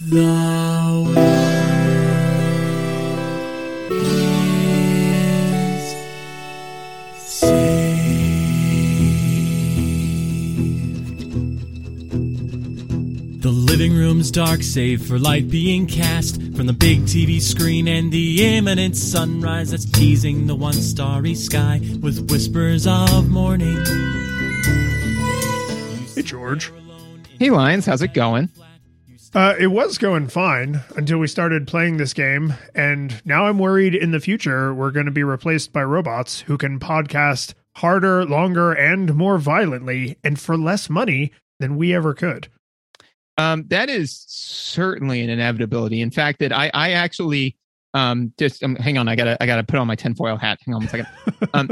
The world is saved. The living room's dark, save for light being cast from the big TV screen and the imminent sunrise that's teasing the one starry sky with whispers of morning. Hey, George. Hey, Lions, how's it going? Uh, it was going fine until we started playing this game, and now I'm worried in the future we're going to be replaced by robots who can podcast harder, longer, and more violently, and for less money than we ever could. Um, that is certainly an inevitability. In fact, that I, I actually um, just um, hang on. I gotta, I gotta put on my tinfoil hat. Hang on one second. Um,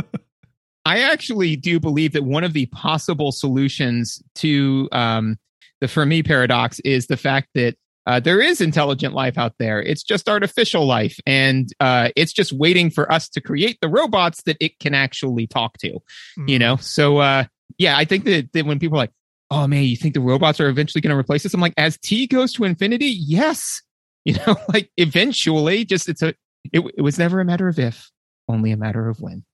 I actually do believe that one of the possible solutions to um, the Fermi paradox is the fact that uh, there is intelligent life out there. It's just artificial life, and uh, it's just waiting for us to create the robots that it can actually talk to. Mm. You know, so uh, yeah, I think that, that when people are like, "Oh man, you think the robots are eventually going to replace us?" I'm like, as T goes to infinity, yes. You know, like eventually, just it's a. It, it was never a matter of if, only a matter of when.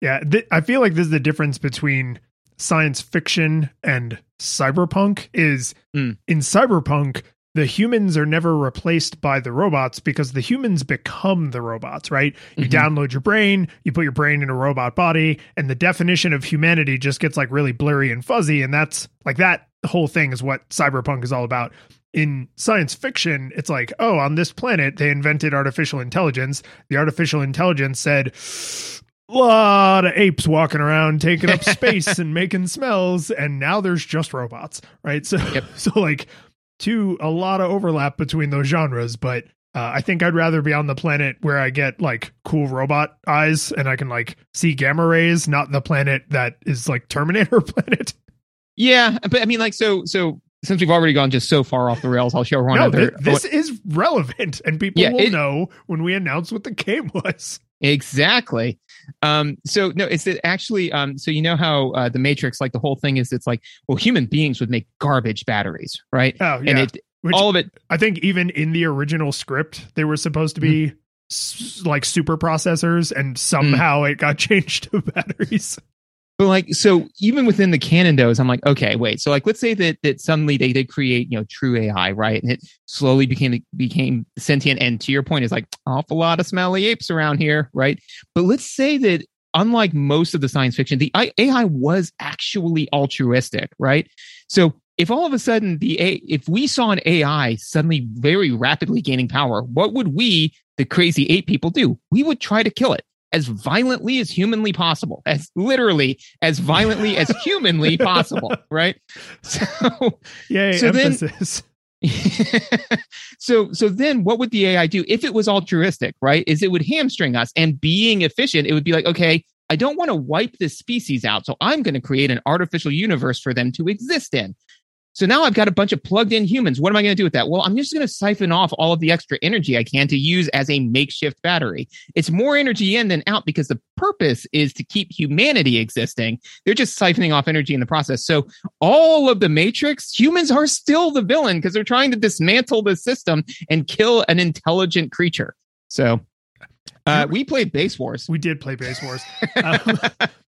Yeah, th- I feel like this is the difference between science fiction and cyberpunk is mm. in cyberpunk the humans are never replaced by the robots because the humans become the robots, right? You mm-hmm. download your brain, you put your brain in a robot body, and the definition of humanity just gets like really blurry and fuzzy. And that's like that whole thing is what cyberpunk is all about. In science fiction, it's like, oh, on this planet, they invented artificial intelligence. The artificial intelligence said, lot of apes walking around taking up space and making smells and now there's just robots right so yep. so like to a lot of overlap between those genres but uh, i think i'd rather be on the planet where i get like cool robot eyes and i can like see gamma rays not the planet that is like terminator planet yeah but i mean like so so since we've already gone just so far off the rails, I'll share one no, other. This, this is relevant, and people yeah, will it, know when we announce what the game was. Exactly. Um, so no, it's that actually. Um, so you know how uh, the Matrix, like the whole thing is, it's like, well, human beings would make garbage batteries, right? Oh yeah. And it, Which, all of it. I think even in the original script, they were supposed to be mm-hmm. s- like super processors, and somehow mm. it got changed to batteries. But like, so even within the canon, those I'm like, okay, wait. So like, let's say that that suddenly they did create, you know, true AI, right? And it slowly became became sentient. And to your point, is like awful lot of smelly apes around here, right? But let's say that unlike most of the science fiction, the AI was actually altruistic, right? So if all of a sudden the A, if we saw an AI suddenly very rapidly gaining power, what would we, the crazy ape people, do? We would try to kill it as violently as humanly possible, as literally as violently as humanly possible, right? So, yeah, so emphasis. Then, so so then what would the AI do if it was altruistic, right? Is it would hamstring us and being efficient, it would be like, okay, I don't want to wipe this species out, so I'm going to create an artificial universe for them to exist in. So now I've got a bunch of plugged in humans. What am I going to do with that? Well, I'm just going to siphon off all of the extra energy I can to use as a makeshift battery. It's more energy in than out because the purpose is to keep humanity existing. They're just siphoning off energy in the process. So all of the matrix, humans are still the villain because they're trying to dismantle the system and kill an intelligent creature. So uh, we played Base Wars. We did play Base Wars. um,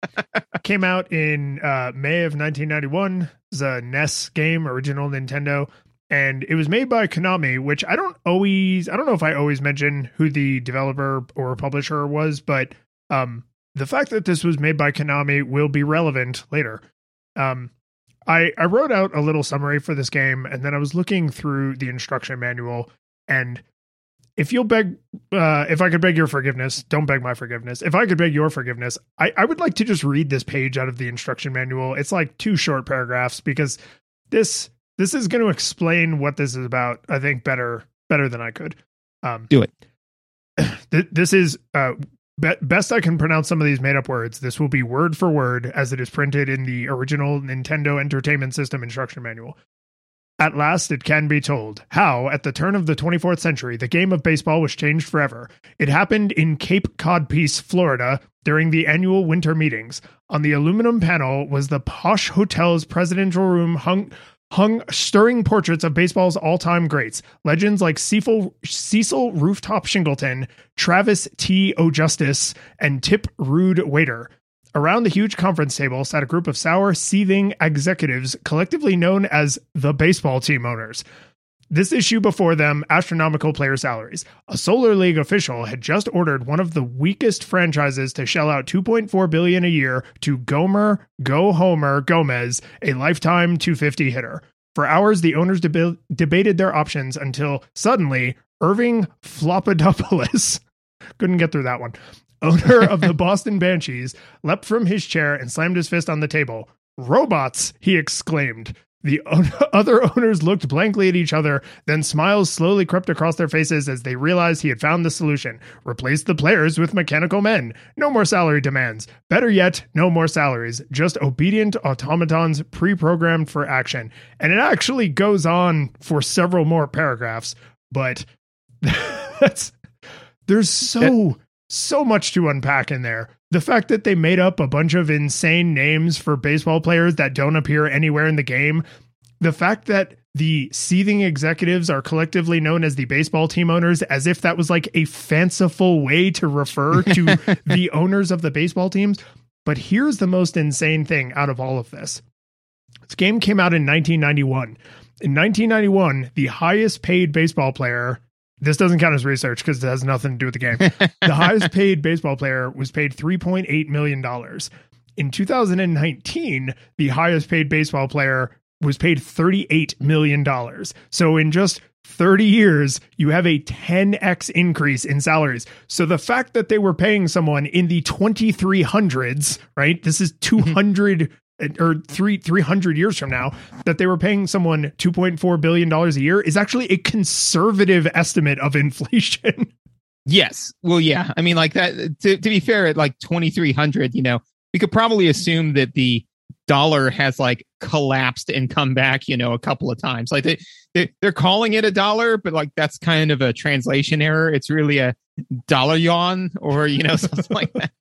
came out in uh, May of 1991 was a NES game, original Nintendo, and it was made by Konami, which I don't always, I don't know if I always mention who the developer or publisher was, but um, the fact that this was made by Konami will be relevant later. Um, I I wrote out a little summary for this game, and then I was looking through the instruction manual, and if you'll beg uh, if i could beg your forgiveness don't beg my forgiveness. If i could beg your forgiveness I, I would like to just read this page out of the instruction manual. It's like two short paragraphs because this this is going to explain what this is about i think better better than i could. Um do it. th- this is uh be- best i can pronounce some of these made up words. This will be word for word as it is printed in the original nintendo entertainment system instruction manual at last, it can be told how, at the turn of the 24th century, the game of baseball was changed forever. It happened in Cape Codpiece, Florida, during the annual winter meetings. On the aluminum panel was the posh hotel's presidential room hung hung stirring portraits of baseball's all-time greats, legends like Cecil, Cecil Rooftop Shingleton, Travis T. O'Justice, and Tip Rude Waiter. Around the huge conference table sat a group of sour, seething executives, collectively known as the baseball team owners. This issue before them astronomical player salaries. A Solar League official had just ordered one of the weakest franchises to shell out 2.4 billion a year to Gomer Go Homer Gomez, a lifetime 250 hitter. For hours, the owners deb- debated their options until suddenly Irving Flopadopoulos couldn't get through that one. Owner of the Boston Banshees leapt from his chair and slammed his fist on the table. Robots, he exclaimed. The other owners looked blankly at each other, then smiles slowly crept across their faces as they realized he had found the solution. Replace the players with mechanical men. No more salary demands. Better yet, no more salaries. Just obedient automatons pre programmed for action. And it actually goes on for several more paragraphs, but that's. There's so. So much to unpack in there. The fact that they made up a bunch of insane names for baseball players that don't appear anywhere in the game. The fact that the seething executives are collectively known as the baseball team owners, as if that was like a fanciful way to refer to the owners of the baseball teams. But here's the most insane thing out of all of this this game came out in 1991. In 1991, the highest paid baseball player this doesn't count as research because it has nothing to do with the game. the highest paid baseball player was paid $3.8 million. In 2019, the highest paid baseball player was paid $38 million. So in just 30 years, you have a 10x increase in salaries. So the fact that they were paying someone in the 2300s, right? This is mm-hmm. 200 or three three hundred years from now that they were paying someone two point four billion dollars a year is actually a conservative estimate of inflation. Yes, well, yeah. I mean, like that. To, to be fair, at like twenty three hundred, you know, we could probably assume that the dollar has like collapsed and come back, you know, a couple of times. Like they, they they're calling it a dollar, but like that's kind of a translation error. It's really a dollar yawn or you know something like that.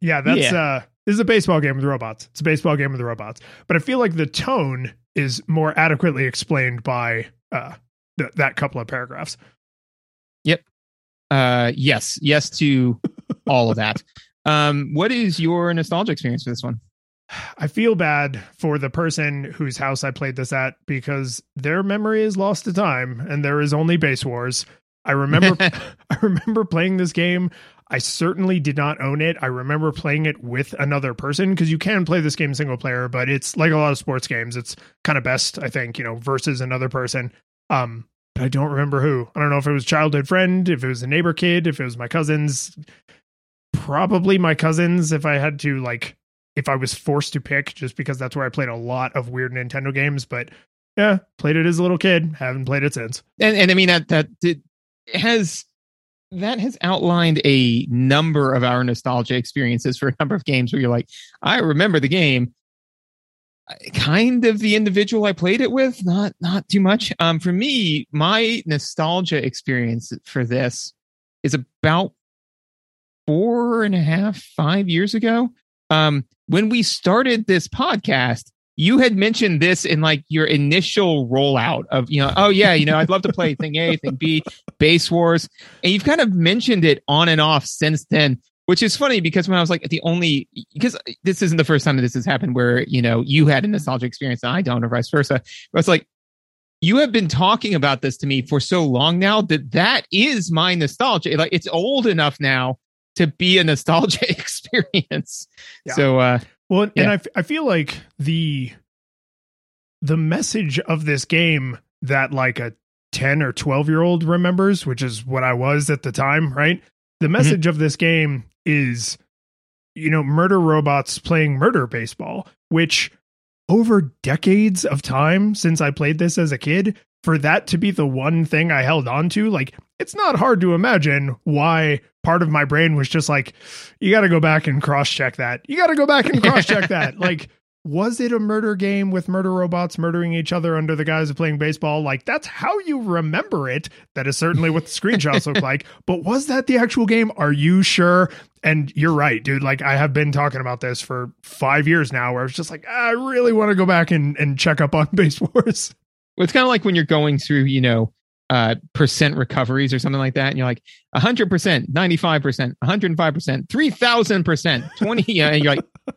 Yeah, that's yeah. uh this is a baseball game with robots. It's a baseball game with robots. But I feel like the tone is more adequately explained by uh, th- that couple of paragraphs. Yep. Uh, yes. Yes to all of that. Um, what is your nostalgia experience for this one? I feel bad for the person whose house I played this at because their memory is lost to time and there is only base wars. I remember I remember playing this game I certainly did not own it. I remember playing it with another person because you can play this game single player, but it's like a lot of sports games. It's kind of best, I think, you know, versus another person. Um, but I don't remember who. I don't know if it was childhood friend, if it was a neighbor kid, if it was my cousins. Probably my cousins if I had to like if I was forced to pick just because that's where I played a lot of weird Nintendo games, but yeah, played it as a little kid, haven't played it since. And and I mean that that it has that has outlined a number of our nostalgia experiences for a number of games where you're like, I remember the game. Kind of the individual I played it with, not not too much. Um, for me, my nostalgia experience for this is about four and a half, five years ago. Um, when we started this podcast, you had mentioned this in like your initial rollout of you know oh yeah you know i'd love to play thing a thing b base wars. And you've kind of mentioned it on and off since then which is funny because when i was like the only because this isn't the first time that this has happened where you know you had a nostalgic experience and i don't or vice versa. But it's like you have been talking about this to me for so long now that that is my nostalgia. Like it's old enough now to be a nostalgia experience. Yeah. so uh well, yeah. and I, f- I feel like the the message of this game that like a 10 or 12 year old remembers, which is what I was at the time, right? The mm-hmm. message mm-hmm. of this game is, you know, murder robots playing murder baseball, which over decades of time since I played this as a kid, for that to be the one thing I held on to, like, it's not hard to imagine why part of my brain was just like, you got to go back and cross check that. You got to go back and cross check that. Like, was it a murder game with murder robots murdering each other under the guise of playing baseball? Like that's how you remember it. That is certainly what the screenshots look like. But was that the actual game? Are you sure? And you're right, dude. Like I have been talking about this for five years now, where I was just like, ah, I really want to go back and, and check up on Base Wars. Well, it's kind of like when you're going through, you know, uh, percent recoveries or something like that. And you're like 100%, 95%, 105%, 3000%, 20. and you're like,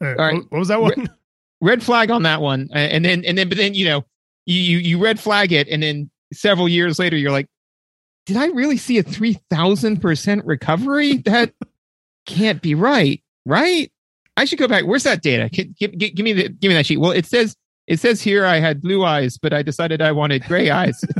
all right. What was that one? Red flag on that one. And then, and then, but then, you know, you, you red flag it. And then several years later, you're like, did I really see a 3000% recovery? That can't be right. Right. I should go back. Where's that data? Give, give, give me the, give me that sheet. Well, it says, it says here I had blue eyes, but I decided I wanted gray eyes.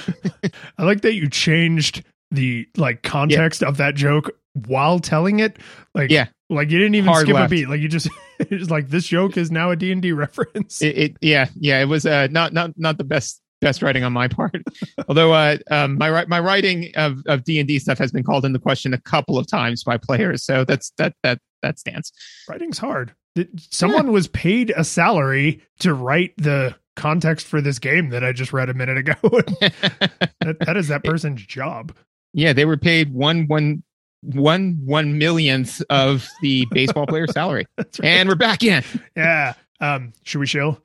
I like that you changed the like context yeah. of that joke while telling it. Like, yeah, like you didn't even Hard skip left. a beat. Like you just it's like this joke is now a D and D reference. It, it, yeah, yeah. It was uh, not not not the best best writing on my part. Although uh, um, my my writing of of D and D stuff has been called into question a couple of times by players. So that's that that that stands. Writing's hard. Someone yeah. was paid a salary to write the context for this game that I just read a minute ago. that, that is that person's job. Yeah, they were paid one one one one millionth of the baseball player salary. right. And we're back in. Yeah. Um, should we shill?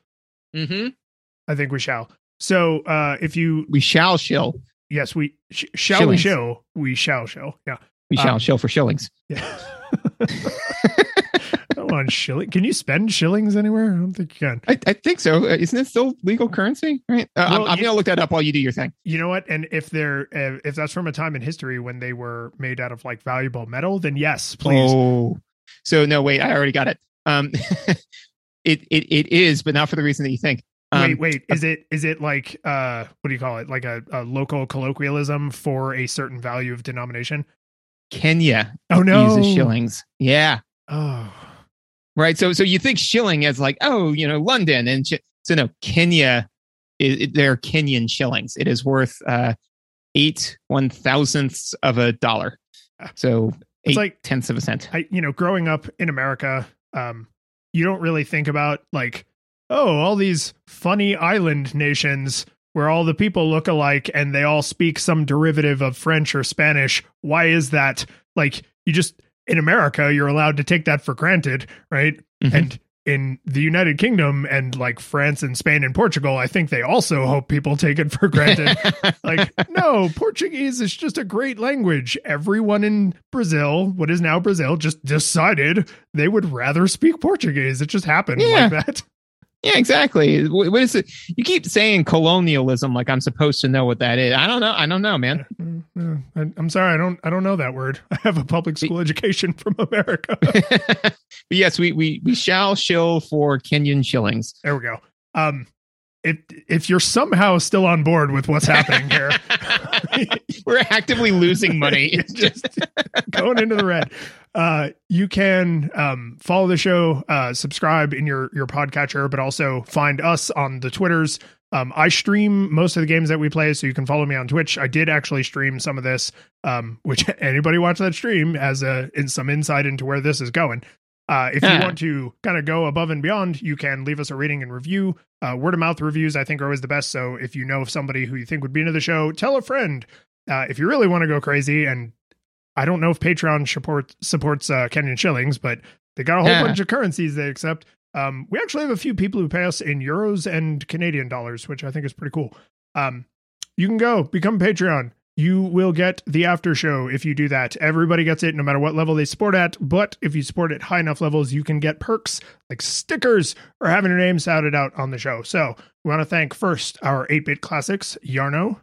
Mm-hmm. I think we shall. So uh if you We shall shill. Yes, we sh- shall shillings. we shill. We shall shill. Yeah. We shall um, shill for shillings. Yeah. on shilling. Can you spend shillings anywhere? I don't think you can. I, I think so. Uh, isn't it still legal currency? Right. Uh, well, I'm, I'm to look that up while you do your thing. You know what? And if they're uh, if that's from a time in history when they were made out of like valuable metal, then yes, please. Oh, so no, wait, I already got it. Um, it it it is, but not for the reason that you think. Um, wait, wait. Is it is it like uh what do you call it? Like a, a local colloquialism for a certain value of denomination? Kenya. Oh no, uses shillings. Yeah. Oh, right? So so you think shilling as like oh you know London and sh- so no Kenya, it, it, they're Kenyan shillings. It is worth uh, eight one thousandths of a dollar. So it's like tenths of a cent. I you know growing up in America, um, you don't really think about like oh all these funny island nations where all the people look alike and they all speak some derivative of French or Spanish. Why is that? Like you just in America, you're allowed to take that for granted, right? Mm-hmm. And in the United Kingdom and like France and Spain and Portugal, I think they also hope people take it for granted. like, no, Portuguese is just a great language. Everyone in Brazil, what is now Brazil, just decided they would rather speak Portuguese. It just happened yeah. like that. Yeah, exactly. What is it? You keep saying colonialism like I'm supposed to know what that is. I don't know. I don't know, man. I'm sorry. I don't. I don't know that word. I have a public school education from America. but yes, we we we shall shill for Kenyan shillings. There we go. Um, if if you're somehow still on board with what's happening here, we're actively losing money. It's just going into the red uh, you can um, follow the show, uh, subscribe in your your podcatcher, but also find us on the Twitters. Um, I stream most of the games that we play, so you can follow me on Twitch. I did actually stream some of this, um, which anybody watch that stream has a in some insight into where this is going. Uh, if you want to kind of go above and beyond, you can leave us a rating and review. Uh, word of mouth reviews, I think, are always the best. So if you know of somebody who you think would be into the show, tell a friend. Uh, if you really want to go crazy and I don't know if Patreon support, supports uh, Kenyan shillings, but they got a whole bunch of currencies they accept. Um, we actually have a few people who pay us in euros and Canadian dollars, which I think is pretty cool. Um, you can go become Patreon. You will get the after show if you do that. Everybody gets it no matter what level they support at. But if you support at high enough levels, you can get perks like stickers or having your name shouted out on the show. So we want to thank first our 8 bit classics, Yarno,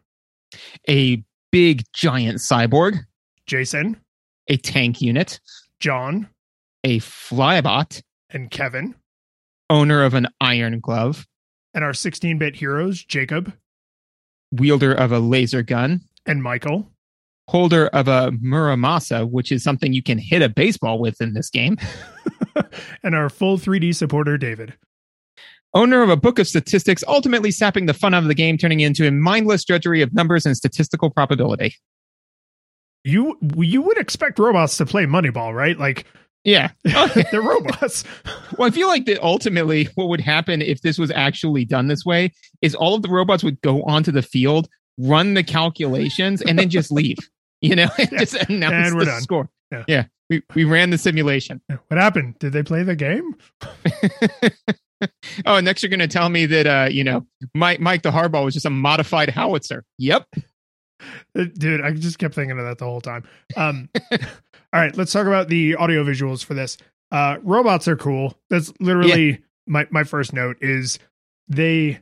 a big giant cyborg. Jason, a tank unit, John, a flybot, and Kevin, owner of an iron glove, and our 16 bit heroes, Jacob, wielder of a laser gun, and Michael, holder of a Muramasa, which is something you can hit a baseball with in this game, and our full 3D supporter, David. Owner of a book of statistics, ultimately sapping the fun out of the game, turning it into a mindless drudgery of numbers and statistical probability you you would expect robots to play Moneyball, right? Like Yeah, they're robots. well, I feel like that ultimately, what would happen if this was actually done this way is all of the robots would go onto the field, run the calculations, and then just leave. You know, Yeah. just announce And we're the done. score. Yeah. yeah, we we ran the simulation. What happened? Did they play the game? oh, next you're going to tell me that uh, you know Mike Mike the Hardball was just a modified howitzer. Yep. Uh, Dude, I just kept thinking of that the whole time. Um, all right, let's talk about the audio visuals for this. Uh, robots are cool. That's literally my my first note is they,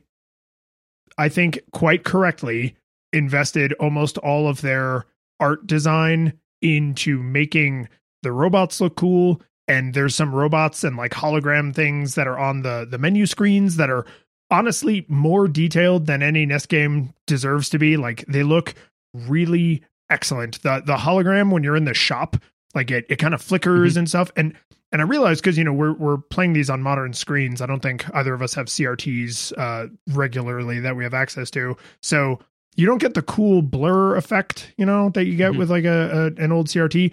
I think, quite correctly invested almost all of their art design into making the robots look cool. And there's some robots and like hologram things that are on the the menu screens that are honestly more detailed than any NES game deserves to be. Like they look really excellent. The the hologram when you're in the shop, like it, it kind of flickers and stuff. And and I realized because you know we're we're playing these on modern screens. I don't think either of us have CRTs uh, regularly that we have access to. So you don't get the cool blur effect, you know, that you get Mhm. with like a, a an old CRT.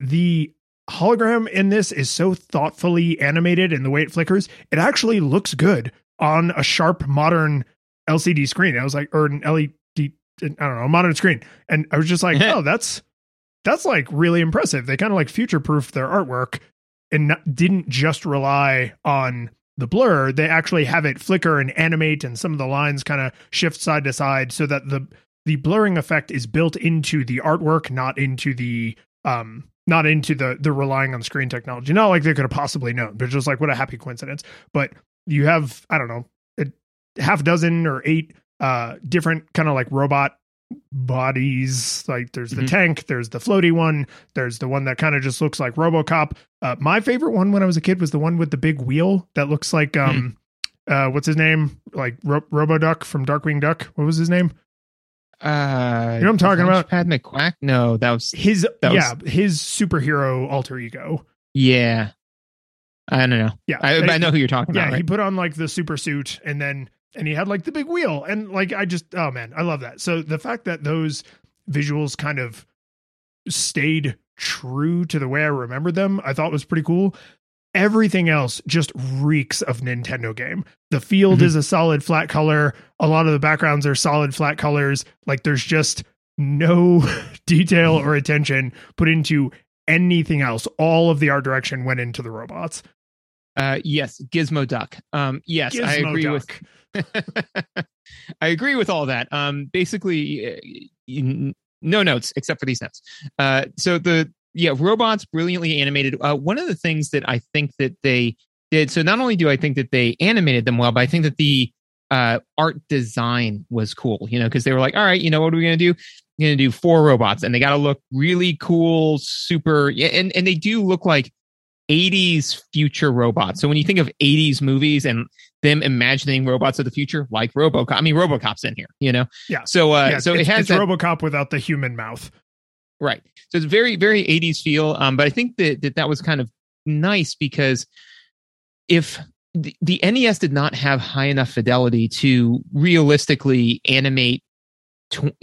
The hologram in this is so thoughtfully animated and the way it flickers, it actually looks good on a sharp modern LCD screen. I was like, or an LED, I don't know, a modern screen. And I was just like, oh, that's that's like really impressive. They kind of like future proof their artwork and not, didn't just rely on the blur. They actually have it flicker and animate, and some of the lines kind of shift side to side so that the the blurring effect is built into the artwork, not into the um not into the the relying on screen technology. Not like they could have possibly known, but just like what a happy coincidence. But you have I don't know a half dozen or eight uh different kind of like robot bodies like there's the Mhm. tank there's the floaty one there's the one that kind of just looks like robocop uh my favorite one when i was a kid was the one with the big wheel that looks like um uh what's his name like Ro- roboduck from darkwing duck what was his name Uh, You know I'm talking about? Pat McQuack? No, that was his That yeah his superhero alter ego yeah. I don't know. yeah I, I know who you're talking yeah about. he Right? put on like the super suit and then and he had like the big wheel and like i just oh man i love that so the fact that those visuals kind of stayed true to the way i remembered them i thought was pretty cool everything else just reeks of nintendo game the field Mhm. is a solid flat color a lot of the backgrounds are solid flat colors like there's just no detail or attention put into anything else all of the art direction went into the robots Uh, yes, Gizmo Duck. Um, yes, I agree Duck. with. I agree with all that. Um, basically, uh, n- no notes except for these notes. Uh, so the yeah, robots brilliantly animated. Uh, one of the things that I think that they did. So not only do I think that they animated them well, but I think that the uh, art design was cool. You know, because they were like, all right, you know, what are we gonna do? We're gonna do four robots, and they got to look really cool, super. Yeah, and and they do look like 80s future robots. So when you think of 80s movies and them imagining robots of the future, like RoboCop, I mean RoboCop's in here, you know. Yeah. So uh, Yeah, so it has it's that, RoboCop without the human mouth. right. So it's very very 80s feel. Um, but I think that that, that was kind of nice because if the, the NES did not have high enough fidelity to realistically animate tw-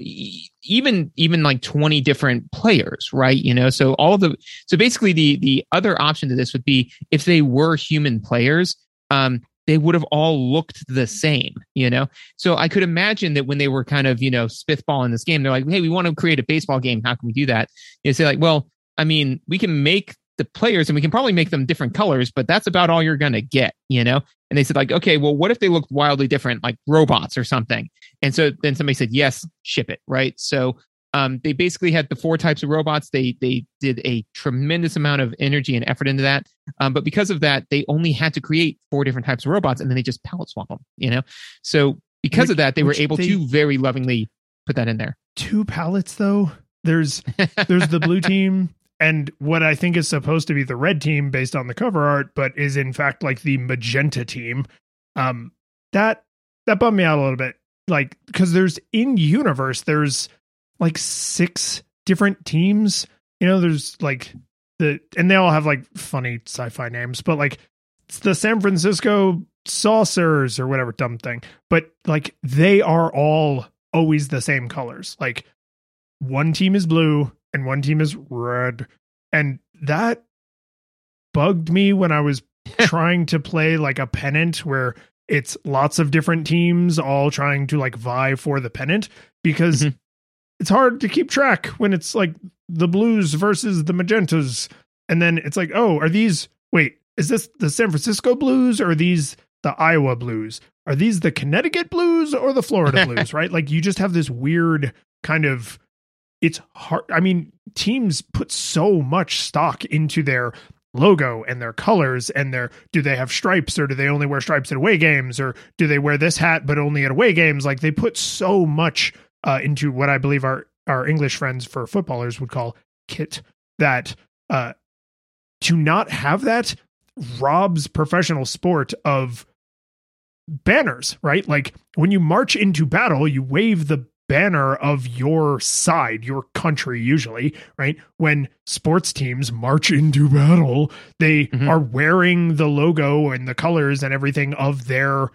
even even like 20 different players right? You know so all the so basically the the other option to this would be if they were human players um they would have all looked the same you know? So i could imagine that when they were kind of you know spitballing this game they're like hey we want to create a baseball game. How can we do that? You say like well i mean we can make the players and we can probably make them different colors but that's about all you're gonna get you know? And they said like okay well what if they looked wildly different like robots or something and so then somebody said, yes, ship it. Right. So um, they basically had the four types of robots. They they did a tremendous amount of energy and effort into that. Um, but because of that, they only had to create four different types of robots and then they just palette swap them, you know? So because Which- of that, they were able they- to very lovingly put that in there. Two pallets though. There's there's the blue team and what I think is supposed to be the red team based on the cover art, but is in fact like the magenta team. Um, that that bummed me out a little bit. Like because there's in universe there's like six different teams. You know, there's like the and they all have like funny sci-fi names, but like it's the San Francisco saucers or whatever dumb thing. But like they are all always the same colors. Like one team is blue and one team is red. And that bugged me when I was trying to play like a pennant where it's lots of different teams all trying to like vie for the pennant because mm-hmm. it's hard to keep track when it's like the blues versus the magentas. And then it's like oh are these wait is this the San Francisco blues or these the Iowa blues? Are these the Connecticut blues or the Florida blues right? Like you just have this weird kind of it's hard I mean teams put so much stock into their logo and their colors and their do they have stripes or do they only wear stripes at away games or do they wear this hat but only at away games? Like they put so much uh, into what i believe our our english friends for footballers would call kit that uh, to not have that robs professional sport of banners right? Like when you march into battle you wave the banner of your side, your country, usually, right? When sports teams march into battle, they mm-hmm. are wearing the logo and the colors and everything of their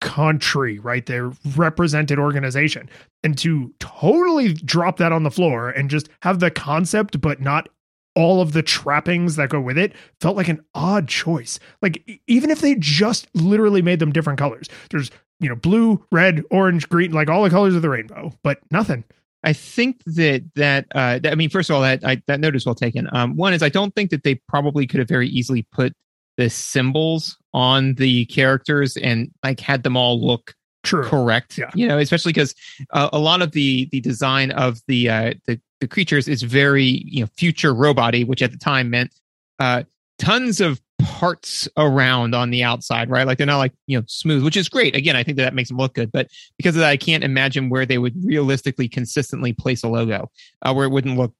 country, right? Their represented organization. And to totally drop that on the floor and just have the concept, but not all of the trappings that go with it felt like an odd choice. Like even if they just literally made them different colors. There's you know, blue, red, orange, green, like all the colors of the rainbow, but nothing. I think that that uh, I mean, first of all, that I, that note is well taken. Um, one is I don't think that they probably could have very easily put the symbols on the characters and like had them all look True. correct. Yeah. You know, especially because uh, a lot of the the design of the uh, the the creatures is very you know future roboty, which at the time meant uh, tons of parts around on the outside, right? Like they're not like, you know, smooth, which is great. Again, I think that, that makes them look good, but because of that, I can't imagine where they would realistically consistently place a logo uh, where it wouldn't look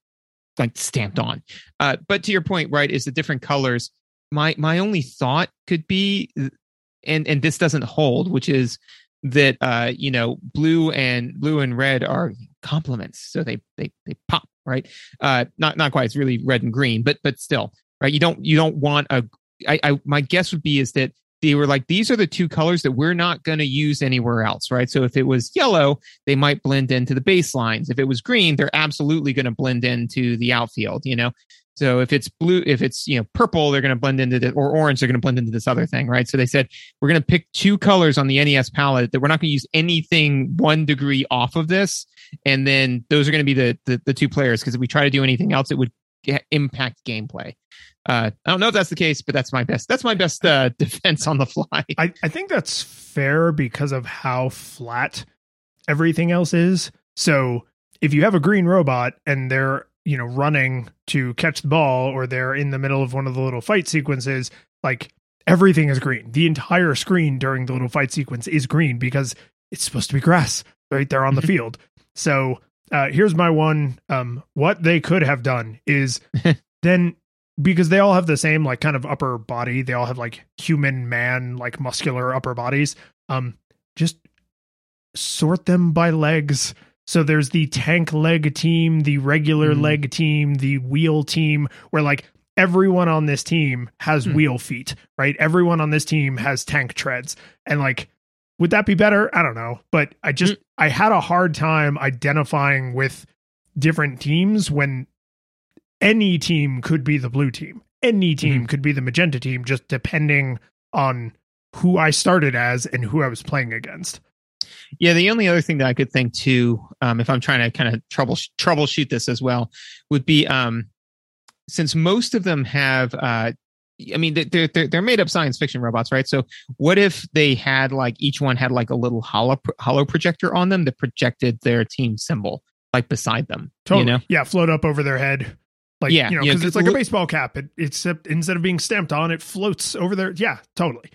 like stamped on. Uh, but to your point, right, is the different colors. My, my only thought could be, and, and this doesn't hold, which is that, uh, you know, blue and blue and red are complements. So they, they, they pop, right? Uh, not, not quite. It's really red and green, but, but still, right? You don't, you don't want a I, I my guess would be is that they were like these are the two colors that we're not going to use anywhere else right? So if it was yellow they might blend into the baselines. If it was green they're absolutely going to blend into the outfield you know? So if it's blue if it's you know purple they're going to blend into the or orange they're going to blend into this other thing right? So they said we're going to pick two colors on the nes palette that we're not going to use anything one degree off of this. And then those are going to be the the, the two players because if we try to do anything else it would impact gameplay uh, I don't know if that's the case, but that's my best. That's my best uh, defense on the fly. I, I think that's fair because of how flat everything else is. So if you have a green robot and they're you know running to catch the ball, or they're in the middle of one of the little fight sequences, like everything is green. The entire screen during the little fight sequence is green because it's supposed to be grass right there on the field. So uh, here's my one. Um, what they could have done is then because they all have the same like kind of upper body. They all have like human man like muscular upper bodies. Um, just sort them by legs. So there's the tank leg team, the regular mm. leg team, the wheel team, where like everyone on this team has mm. wheel feet, right? Everyone on this team has tank treads. And like, would that be better? I don't know. But I just, mm. I had a hard time identifying with different teams when any team could be the blue team. Any team mm-hmm. could be the magenta team, just depending on who I started as and who I was playing against. Yeah, the only other thing that I could think too, um, if I'm trying to kind of trouble troubleshoot this as well, would be um, since most of them have, uh, I mean, they're, they're they're made up science fiction robots, right? So, what if they had like each one had like a little hollow hollow projector on them that projected their team symbol like beside them? Totally. You know, yeah, float up over their head. Like, yeah, you know, because it's like a baseball cap. It, it's instead of being stamped on, it floats over there. Yeah, totally.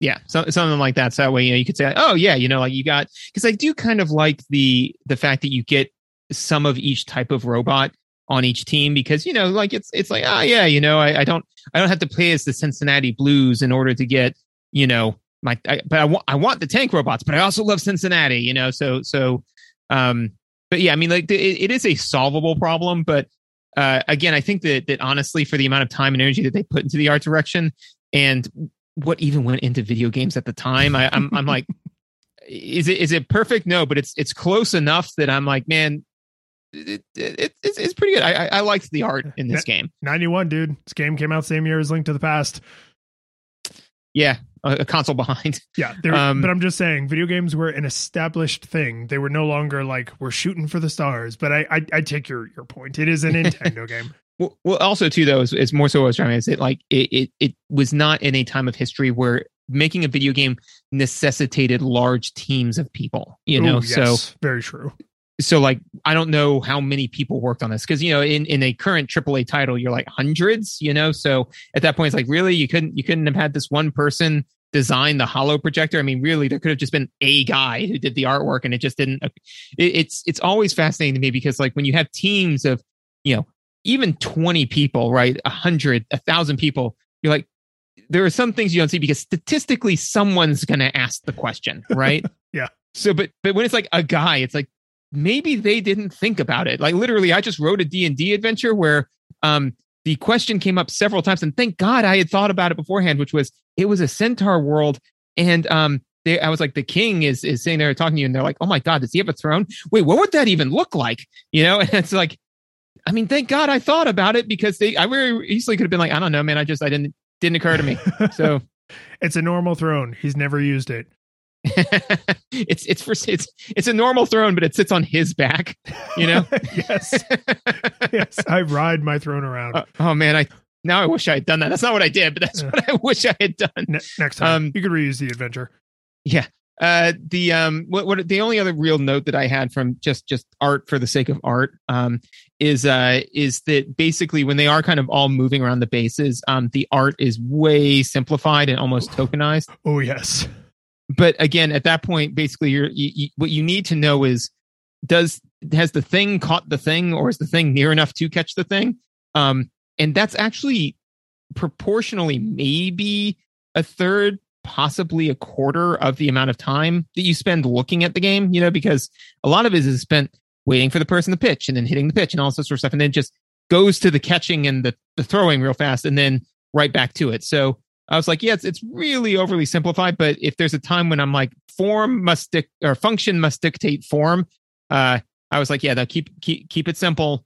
Yeah, so, something like that. So that way, you know, you could say, oh yeah, you know, like you got because I do kind of like the the fact that you get some of each type of robot on each team because you know, like it's it's like oh yeah, you know, I, I don't I don't have to play as the Cincinnati Blues in order to get you know my I, but I want I want the tank robots, but I also love Cincinnati, you know, so so um but yeah, I mean, like it, it is a solvable problem, but uh, again, I think that that honestly, for the amount of time and energy that they put into the art direction and what even went into video games at the time, I, I'm I'm like, is it is it perfect? No, but it's it's close enough that I'm like, man, it, it, it's, it's pretty good. I, I liked the art in this game. 91, dude. This game came out same year as Link to the Past. Yeah, a, a console behind. Yeah, um, but I'm just saying, video games were an established thing. They were no longer like we're shooting for the stars. But I, I, I take your your point. It is a Nintendo game. Well, well, also too though, is, more so what I was trying to say. Like it, it, it was not in a time of history where making a video game necessitated large teams of people. You know, Ooh, yes, so very true so like i don't know how many people worked on this because you know in in a current aaa title you're like hundreds you know? So at that point it's like really? You couldn't you couldn't have had this one person design the hollow projector? I mean really there could have just been a guy who did the artwork and it just didn't it, it's it's always fascinating to me because like when you have teams of you know even 20 people right? A hundred a thousand people you're like there are some things you don't see because statistically someone's going to ask the question right? Yeah. So but but when it's like a guy it's like maybe they didn't think about it. Like literally, I just wrote a D&D adventure where um, the question came up several times. And thank God I had thought about it beforehand, which was it was a centaur world. And um, they, I was like, the king is is sitting there talking to you, and they're like, "Oh my God, does he have a throne? Wait, what would that even look like?" You know, and it's like, I mean, thank God I thought about it because they, I very easily could have been like, I don't know, man, I just, I didn't, didn't occur to me. So it's a normal throne. He's never used it. it's it's for it's it's a normal throne, but it sits on his back. You know. yes. yes, I ride my throne around. Uh, oh man, I now I wish I had done that. That's not what I did, but that's uh, what I wish I had done. Ne- next time, um, you could reuse the adventure. Yeah. Uh, the um, what, what the only other real note that I had from just just art for the sake of art um is uh is that basically when they are kind of all moving around the bases um the art is way simplified and almost tokenized. Oh yes but again, at that point, basically, you're, you, you, what you need to know is does has the thing caught the thing, or is the thing near enough to catch the thing? Um, and that's actually proportionally maybe a third, possibly a quarter of the amount of time that you spend looking at the game. You know, because a lot of it is spent waiting for the person to pitch and then hitting the pitch and all this sort of stuff, and then just goes to the catching and the, the throwing real fast, and then right back to it. So I was like, yeah, it's, it's really overly simplified, but if there's a time when I'm like form must dic- or function must dictate form, uh, I was like, yeah, that keep keep keep it simple.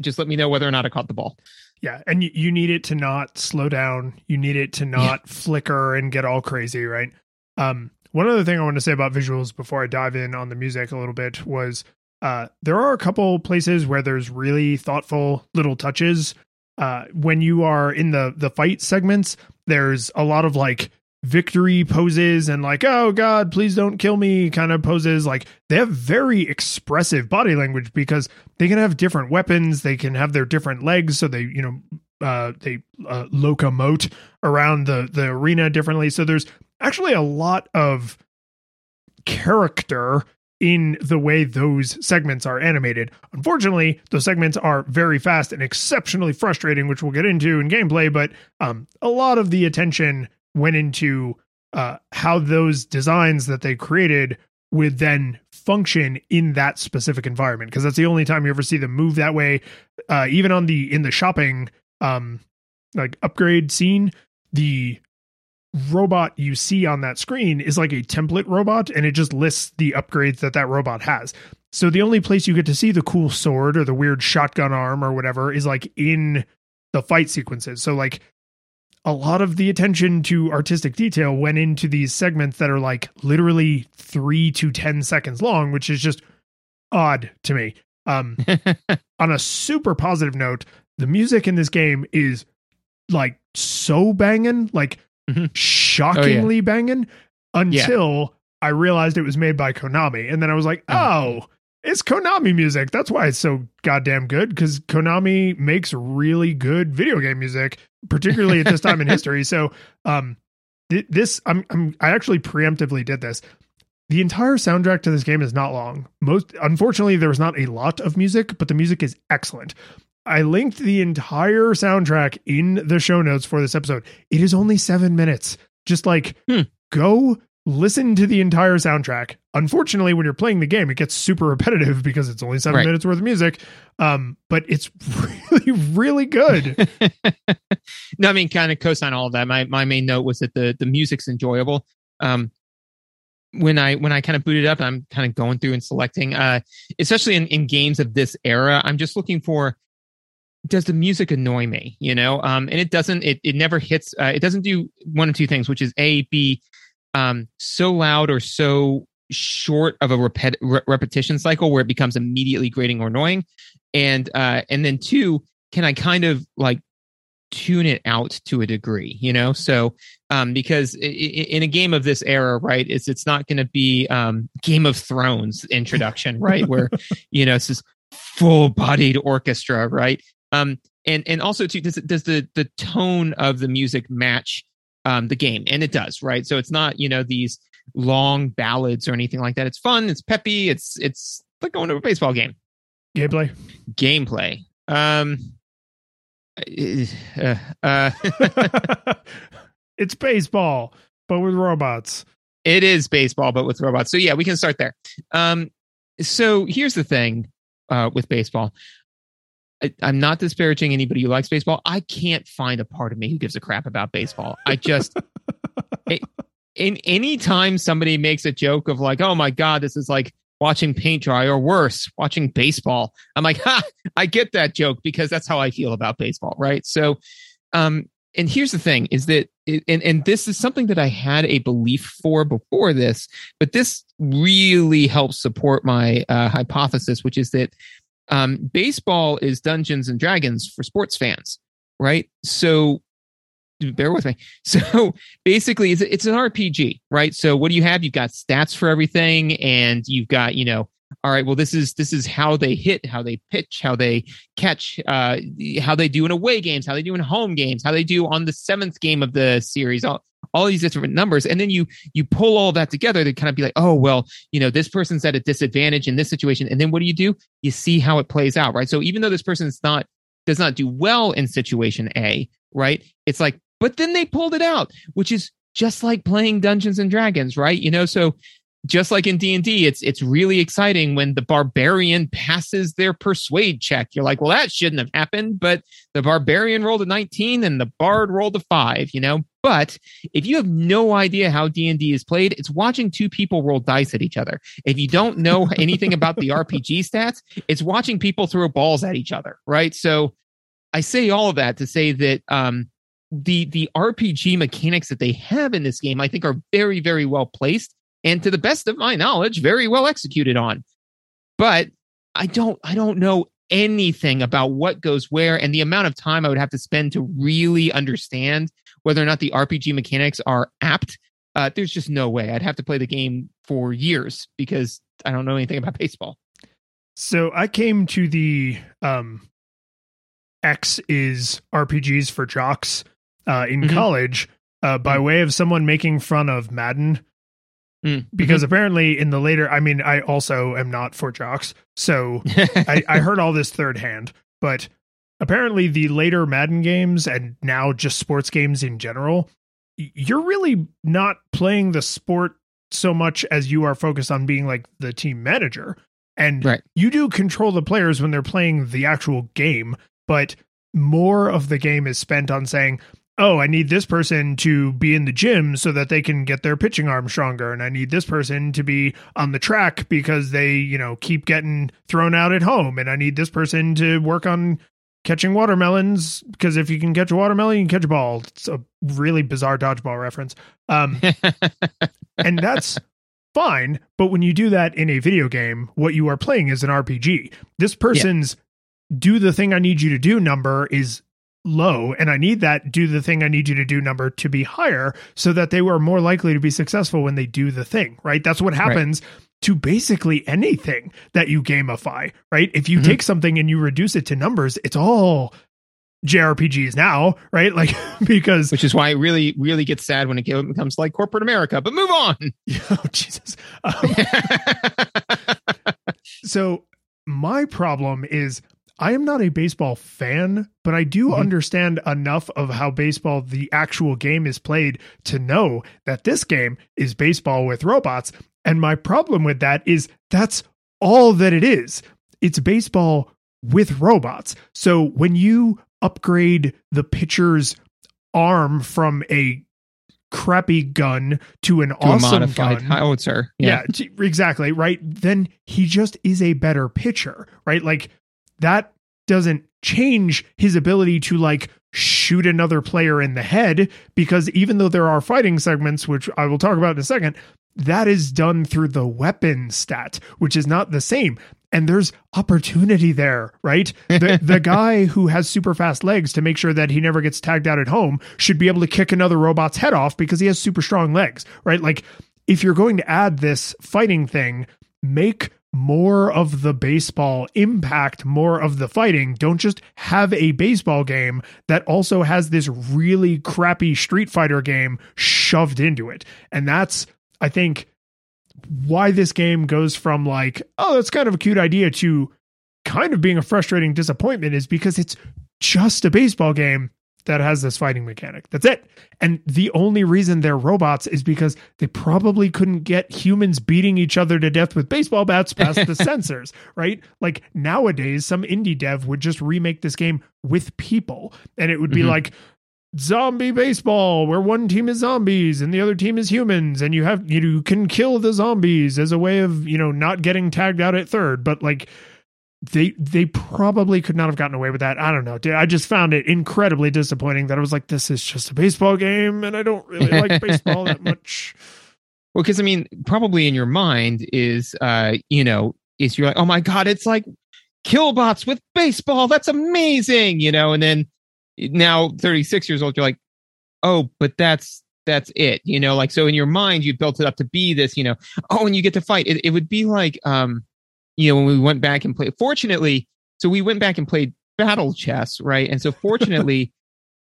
Just let me know whether or not I caught the ball. Yeah, and you, you need it to not slow down. You need it to not yeah. flicker and get all crazy, right? Um, one other thing I want to say about visuals before I dive in on the music a little bit was uh, there are a couple places where there's really thoughtful little touches. Uh, when you are in the the fight segments, there's a lot of like victory poses and like oh god please don't kill me kind of poses. Like they have very expressive body language because they can have different weapons they can have their different legs so they you know uh they uh, locomote around the the arena differently. So there's actually a lot of character in the way those segments are animated. Unfortunately, those segments are very fast and exceptionally frustrating, which we'll get into in gameplay, but um, a lot of the attention went into uh, how those designs that they created would then function in that specific environment because that's the only time you ever see them move that way uh, even on the in the shopping um like upgrade scene the robot you see on that screen is like a template robot and it just lists the upgrades that that robot has. So the only place you get to see the cool sword or the weird shotgun arm or whatever is like in the fight sequences. So like a lot of the attention to artistic detail went into these segments that are like literally 3 to 10 seconds long, which is just odd to me. Um on a super positive note, the music in this game is like so banging, like mm-hmm. shockingly oh, yeah. banging until yeah. I realized it was made by Konami. And then I was like, uh-huh. oh, it's Konami music. That's why it's so goddamn good because Konami makes really good video game music, particularly at this time in history. So, um, this I'm, I'm I actually preemptively did this. The entire soundtrack to this game is not long. Most unfortunately, there was not a lot of music, but the music is excellent. I linked the entire soundtrack in the show notes for this episode. It is only seven minutes. Just like hmm. go listen to the entire soundtrack. Unfortunately, when you're playing the game, it gets super repetitive because it's only seven right. minutes worth of music. Um, but it's really, really good. no, I mean, kind of co-sign all of that. My my main note was that the the music's enjoyable. Um, when I when I kind of boot it up, I'm kind of going through and selecting, uh, especially in, in games of this era. I'm just looking for does the music annoy me? You know, um, and it doesn't. It it never hits. Uh, it doesn't do one of two things, which is a be um, so loud or so short of a repet- re- repetition cycle where it becomes immediately grating or annoying, and uh, and then two, can I kind of like tune it out to a degree, you know? So, um, because in a game of this era, right, it's, it's not going to be, um, Game of Thrones introduction, right? Where, you know, it's this full bodied orchestra, right? Um, and, and also too, does, does the, the tone of the music match, um, the game? And it does, right? So it's not, you know, these long ballads or anything like that. It's fun. It's peppy. It's, it's like going to a baseball game. Gameplay. Gameplay. Um, uh, uh, it's baseball, but with robots. It is baseball, but with robots. So yeah, we can start there. Um, so here's the thing uh, with baseball. I, I'm not disparaging anybody who likes baseball. I can't find a part of me who gives a crap about baseball. I just, it, in any time somebody makes a joke of like, oh my god, this is like watching paint dry or worse, watching baseball. I'm like, ha, I get that joke because that's how I feel about baseball, right? So, um, and here's the thing is that, it, and, and this is something that I had a belief for before this, but this really helps support my uh, hypothesis, which is that um, baseball is Dungeons and Dragons for sports fans, right? So bear with me. So basically, it's, it's an RPG, right? So what do you have? You've got stats for everything, and you've got you know, all right. Well, this is this is how they hit, how they pitch, how they catch, uh, how they do in away games, how they do in home games, how they do on the seventh game of the series. All all these different numbers, and then you you pull all that together to kind of be like, oh well, you know, this person's at a disadvantage in this situation, and then what do you do? You see how it plays out, right? So even though this person's not does not do well in situation A, right? It's like but then they pulled it out, which is just like playing Dungeons and Dragons, right? You know, so just like in D&D, it's it's really exciting when the barbarian passes their persuade check. You're like, well, that shouldn't have happened, but the barbarian rolled a 19 and the bard rolled a 5, you know? But if you have no idea how D&D is played, it's watching two people roll dice at each other. If you don't know anything about the RPG stats, it's watching people throw balls at each other, right? So I say all of that to say that um, the the RPG mechanics that they have in this game, I think, are very very well placed, and to the best of my knowledge, very well executed on. But I don't I don't know anything about what goes where and the amount of time I would have to spend to really understand whether or not the RPG mechanics are apt. Uh, there's just no way. I'd have to play the game for years because I don't know anything about baseball. So I came to the um, X is RPGs for jocks uh, in mm-hmm. college uh, by mm-hmm. way of someone making fun of Madden. Mm-hmm. Because apparently, in the later, I mean, I also am not for jocks, so I, I heard all this third hand. But apparently, the later Madden games and now just sports games in general, you're really not playing the sport so much as you are focused on being like the team manager. And right. you do control the players when they're playing the actual game, but more of the game is spent on saying, oh, I need this person to be in the gym so that they can get their pitching arm stronger. And I need this person to be on the track because they, you know, keep getting thrown out at home. And I need this person to work on catching watermelons because if you can catch a watermelon, you can catch a ball. It's a really bizarre dodgeball reference. Um, and that's fine. But when you do that in a video game, what you are playing is an RPG. This person's yeah. do the thing I need you to do number is low and I need that do the thing I need you to do number to be higher so that they were more likely to be successful when they do the thing, right? That's what happens right. to basically anything that you gamify, right? If you mm-hmm. take something and you reduce it to numbers, it's all JRPGs now, right? Like because which is why it really really gets sad when it becomes like corporate America. But move on. oh Jesus. Um, so my problem is I am not a baseball fan, but I do mm-hmm. understand enough of how baseball, the actual game, is played to know that this game is baseball with robots. And my problem with that is that's all that it is. It's baseball with robots. So when you upgrade the pitcher's arm from a crappy gun to an To awesome a modified gun. howitzer. yeah, t- exactly, right? Then he just is a better pitcher, right? Like that doesn't change his ability to like shoot another player in the head because even though there are fighting segments which I will talk about in a second, that is done through the weapon stat, which is not the same. And there's opportunity there, right? The the guy who has super fast legs to make sure that he never gets tagged out at home should be able to kick another robot's head off because he has super strong legs, right? Like if you're going to add this fighting thing, make more of the baseball impact more of the fighting. Don't just have a baseball game that also has this really crappy Street Fighter game shoved into it. And that's, I think, why this game goes from like, oh, that's kind of a cute idea to kind of being a frustrating disappointment is because it's just a baseball game that has this fighting mechanic. That's it. And the only reason they're robots is because they probably couldn't get humans beating each other to death with baseball bats past the sensors, right? Like nowadays, some indie dev would just remake this game with people and it would be Mhm. like, zombie baseball where one team is zombies and the other team is humans and you have you can kill the zombies as a way of you know not getting tagged out at third but like they they probably could not have gotten away with that i don't know Dude, i just found it incredibly disappointing that i was like this is just a baseball game and i don't really like baseball that much Well, because I mean, probably in your mind is, uh, you know, is you're like, oh my god, it's like Killbots with baseball. That's amazing, you know. And then now, 36 years old, you're like, oh, but that's that's it, you know. Like so, in your mind, you built it up to be this, you know. Oh, and you get to fight. It, it would be like, um, you know, when we went back and played. Fortunately, so we went back and played battle chess, right? And so, fortunately.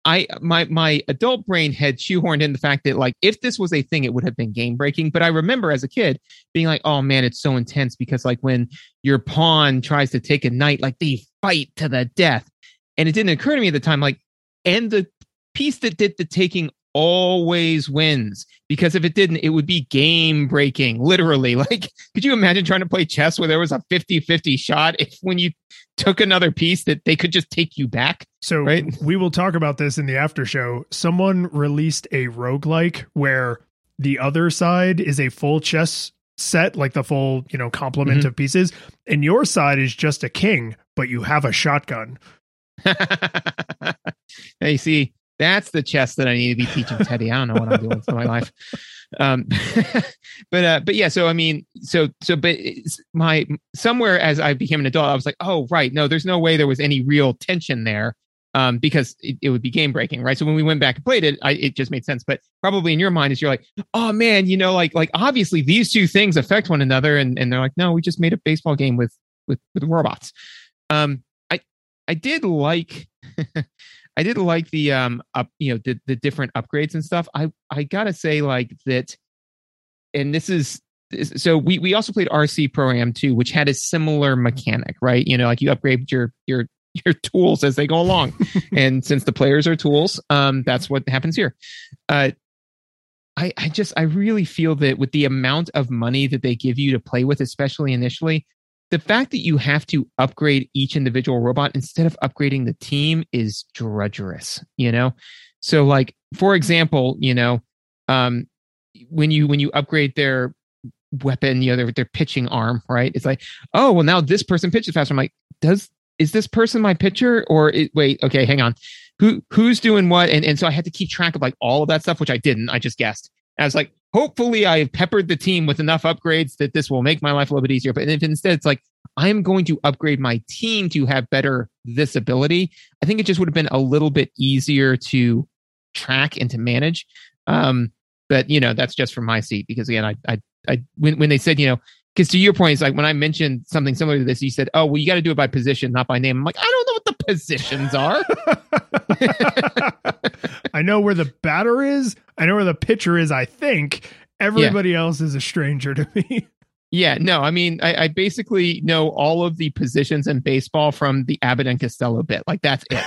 I my my adult brain had shoehorned in the fact that like if this was a thing, it would have been game breaking. But I remember as a kid being like, oh man, it's so intense because like when your pawn tries to take a knight, like they fight to the death. And it didn't occur to me at the time, like, and the piece that did the taking always wins because if it didn't, it would be game breaking, literally. Like, could you imagine trying to play chess where there was a 50 50 shot if when you took another piece that they could just take you back? so Right. we will talk about this in the after show someone released a roguelike where the other side is a full chess set like the full you know complement Mhm. of pieces and your side is just a king but you have a shotgun hey, see, that's the chess that I need to be teaching Teddy. I don't know what I'm doing for my life. Um, but uh, but yeah, so I mean, so so but my somewhere as I became an adult, I was like, oh right, no, there's no way there was any real tension there. Um, because it, it would be game breaking, right? So when we went back and played it, I, it just made sense. But probably in your mind is you're like, oh man, you know, like like obviously these two things affect one another, and and they're like, no, we just made a baseball game with with with robots. Um, I I did like I did like the um up you know the the different upgrades and stuff. I I gotta say like that, and this is so we we also played RC Pro Am 2, which had a similar mechanic, right? You know, like you upgrade your your your tools as they go along, and since the players are tools, um, that's what happens here. Uh, I I just I really feel that with the amount of money that they give you to play with, especially initially, the fact that you have to upgrade each individual robot instead of upgrading the team is drudgerous you know? So like for example you know um when you when you upgrade their weapon you know their, their pitching arm right? It's like oh well now this person pitches faster. I'm like does is this person my pitcher or it, wait okay hang on. Who who's doing what? And and so i had to keep track of like all of that stuff which i didn't i just guessed I was like, hopefully I've peppered the team with enough upgrades that this will make my life a little bit easier. But if instead it's like, I'm going to upgrade my team to have better this ability, I think it just would have been a little bit easier to track and to manage. Um, but you know, that's just from my seat because again, I, I, I, when, when they said, you know, because to your point, it's like when I mentioned something similar to this, you said, "Oh, well, you got to do it by position, not by name." I'm like, I don't know positions are. I know where the batter is. I know where the pitcher is. I think everybody else is a stranger to me. Yeah, no, I mean, I, I basically know all of the positions in baseball from the Abbott and Costello bit. Like that's it.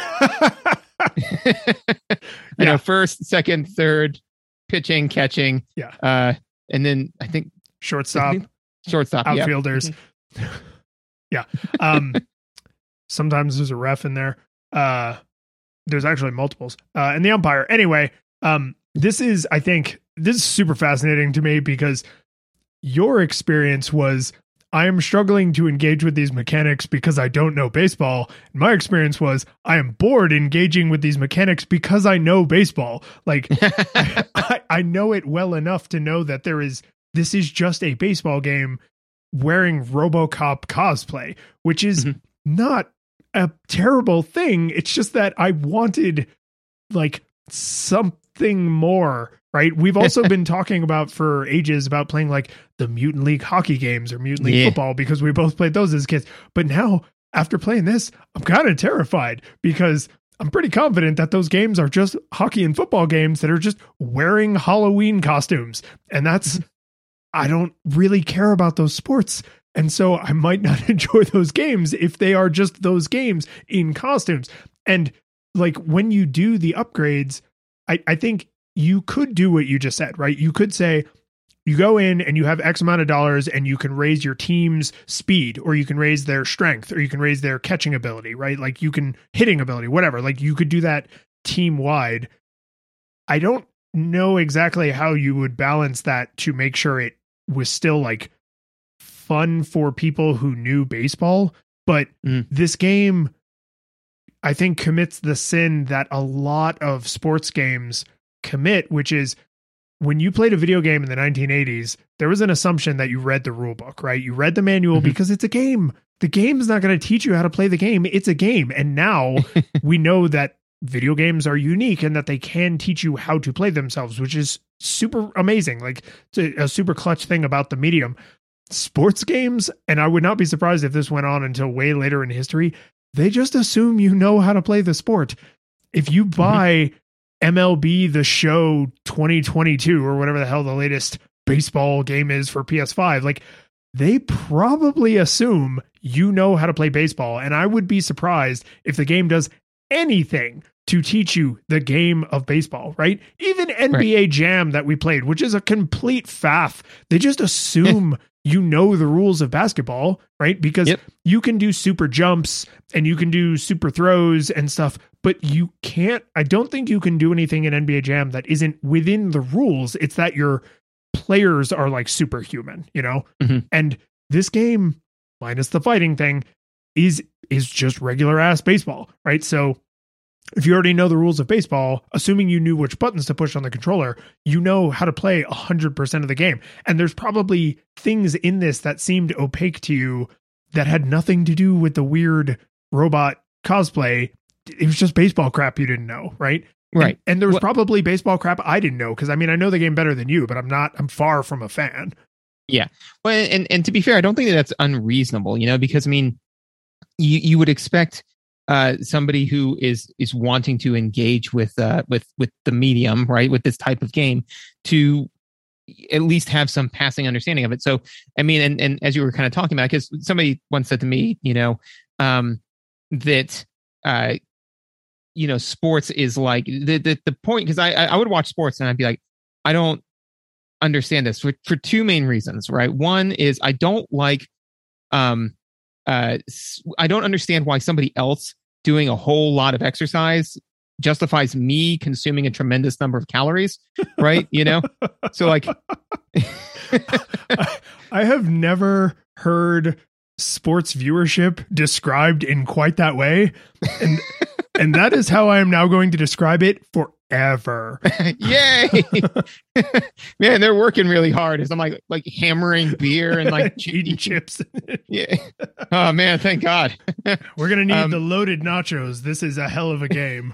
you Yeah. know, first, second, third, pitching, catching. Yeah. Uh, and then I think Shortstop, shortstop. yeah. outfielders. yeah. Um, sometimes there's a ref in there. Uh, there's actually multiples. Uh, and the umpire. Anyway, um, this is, I think, this is super fascinating to me because your experience was I am struggling to engage with these mechanics because I don't know baseball. My experience was I am bored engaging with these mechanics because I know baseball. Like I, I, know it well enough to know that there is this is just a baseball game wearing RoboCop cosplay, which is mm-hmm. not a terrible thing. It's just that I wanted like something more right? We've also been talking about for ages about playing like the Mutant League hockey games or Mutant League yeah. football because we both played those as kids. But now, after playing this, I'm kind of terrified because I'm pretty confident that those games are just hockey and football games that are just wearing Halloween costumes. And that's, mm-hmm. I don't really care about those sports. And so I might not enjoy those games if they are just those games in costumes. And like when you do the upgrades, I, I think you could do what you just said, right? You could say, you go in and you have X amount of dollars and you can raise your team's speed or you can raise their strength or you can raise their catching ability, right? Like you can hitting ability, whatever. Like you could do that team wide. I don't know exactly how you would balance that to make sure it was still like fun for people who knew baseball. But mm. this game, I think, commits the sin that a lot of sports games commit, which is when you played a video game in the 1980s, there was an assumption that you read the rule book, right? You read the manual mm-hmm. because it's a game. The game is not going to teach you how to play the game. It's a game. And now we know that video games are unique and that they can teach you how to play themselves, which is super amazing. Like it's a, a super clutch thing about the medium. Sports games, and I would not be surprised if this went on until way later in history, they just assume you know how to play the sport. If you mm-hmm. buy MLB The Show 2022 or whatever the hell the latest baseball game is for PS5. Like they probably assume you know how to play baseball. And I would be surprised if the game does anything to teach you the game of baseball, right? Even NBA right. Jam that we played, which is a complete faff, they just assume you know the rules of basketball, right? Because yep. you can do super jumps and you can do super throws and stuff, but you can't, I don't think you can do anything in NBA Jam that isn't within the rules. It's that your players are like superhuman, you know? Mm-hmm. And this game, minus the fighting thing, is is just regular ass baseball, right? So if you already know the rules of baseball, assuming you knew which buttons to push on the controller, you know how to play 100% of the game. And there's probably things in this that seemed opaque to you that had nothing to do with the weird robot cosplay. It was just baseball crap you didn't know, right? Right. And, and there was well, probably baseball crap I didn't know because I mean I know the game better than you, but I'm not I'm far from a fan. Yeah. Well, and and to be fair, I don't think that that's unreasonable, you know, because I mean you you would expect uh, somebody who is is wanting to engage with uh, with with the medium, right, with this type of game, to at least have some passing understanding of it. So, I mean, and and as you were kind of talking about, because somebody once said to me, you know, um, that uh, you know, sports is like the the the point because I I would watch sports and I'd be like, I don't understand this for for two main reasons, right? One is I don't like um uh, I don't understand why somebody else doing a whole lot of exercise justifies me consuming a tremendous number of calories, right? you know, so like, I have never heard sports viewership described in quite that way, and and that is how I am now going to describe it for ever. Yay! Man, they're working really hard. As I'm like like hammering beer and like eating chips. yeah. Oh man, thank God. We're gonna need um, the loaded nachos. This is a hell of a game.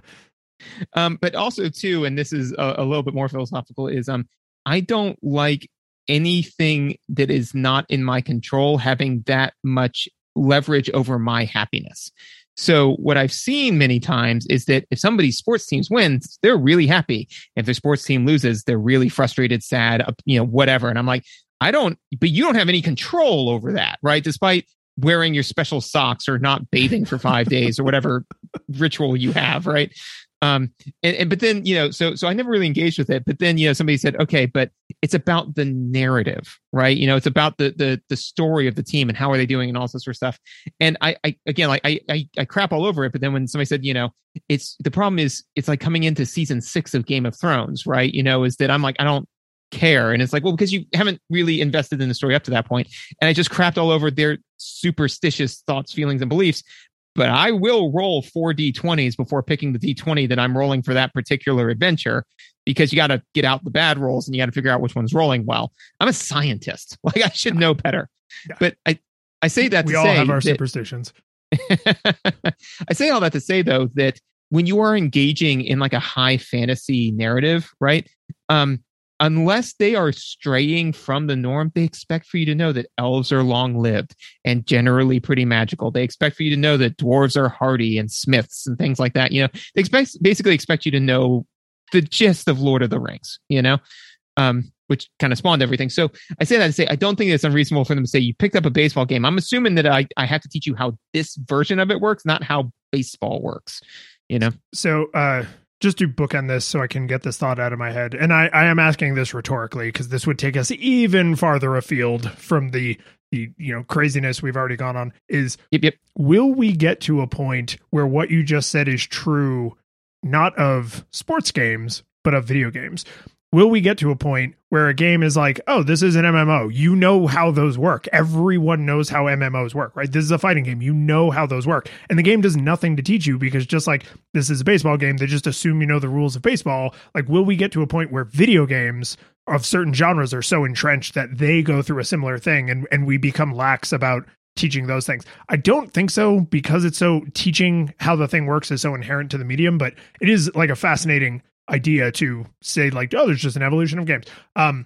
Um, but also too, and this is a, a little bit more philosophical, is um, I don't like anything that is not in my control having that much leverage over my happiness. So what I've seen many times is that if somebody's sports teams wins, they're really happy. If their sports team loses, they're really frustrated, sad, you know, whatever. And I'm like, I don't, but you don't have any control over that, right? Despite wearing your special socks or not bathing for five days or whatever ritual you have, right? Um, and, and but then you know, so so I never really engaged with it. But then you know, somebody said, okay, but it's about the narrative, right? You know, it's about the the the story of the team and how are they doing and all this sort of stuff. And I, I again, like I, I I crap all over it. But then when somebody said, you know, it's the problem is it's like coming into season six of Game of Thrones, right? You know, is that I'm like I don't care. And it's like, well, because you haven't really invested in the story up to that point. And I just crapped all over their superstitious thoughts, feelings, and beliefs but I will roll four D20s before picking the D20 that I'm rolling for that particular adventure because you got to get out the bad rolls and you got to figure out which one's rolling well. I'm a scientist. Like I should know better. Yeah. But I, I say that we all have our that, superstitions. I say all that to say though that when you are engaging in like a high fantasy narrative, right? Um, unless they are straying from the norm, they expect for you to know that elves are long lived and generally pretty magical. They expect for you to know that dwarves are hardy and smiths and things like that. You know, they expect basically expect you to know the gist of Lord of the Rings, you know, um, which kind of spawned everything. So I say that to say I don't think it's unreasonable for them to say you picked up a baseball game. I'm assuming that I, I have to teach you how this version of it works, not how baseball works, you know? So, uh, just to bookend this so I can get this thought out of my head. And I, I am asking this rhetorically because this would take us even farther afield from the, the you know craziness we've already gone on. Is yep, yep. will we get to a point where what you just said is true, not of sports games, but of video games? Will we get to a point where a game is like, oh, this is an MMO. You know how those work. Everyone knows how MMOs work, right? This is a fighting game. You know how those work. And the game does nothing to teach you because just like this is a baseball game, they just assume you know the rules of baseball. Like, will we get to a point where video games of certain genres are so entrenched that they go through a similar thing and, and we become lax about teaching those things. I don't think so because it's so teaching how the thing works is so inherent to the medium, but it is like a fascinating idea to say like, oh, there's just an evolution of games. Um,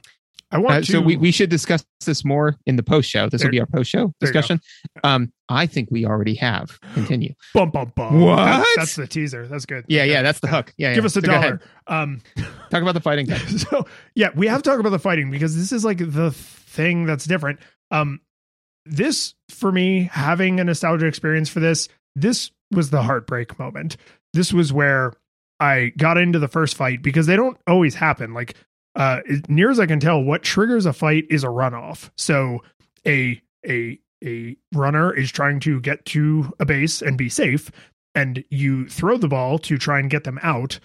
I want uh, to. So we, we should discuss this more in the post show. This there, will be our post show discussion. Um, I think we already have. Continue. bum bum bum. What? That's, that's the teaser. That's good. Yeah, yeah, that's the hook. Yeah, give yeah. us a so dollar. Um, talk about the fighting. so yeah, we have to talk about the fighting because this is like the thing that's different. Um, this for me having a nostalgia experience for this. This was the heartbreak moment. This was where I got into the first fight because they don't always happen. Like uh near as I can tell, what triggers a fight is a runoff. So a a a runner is trying to get to a base and be safe, and you throw the ball to try and get them out,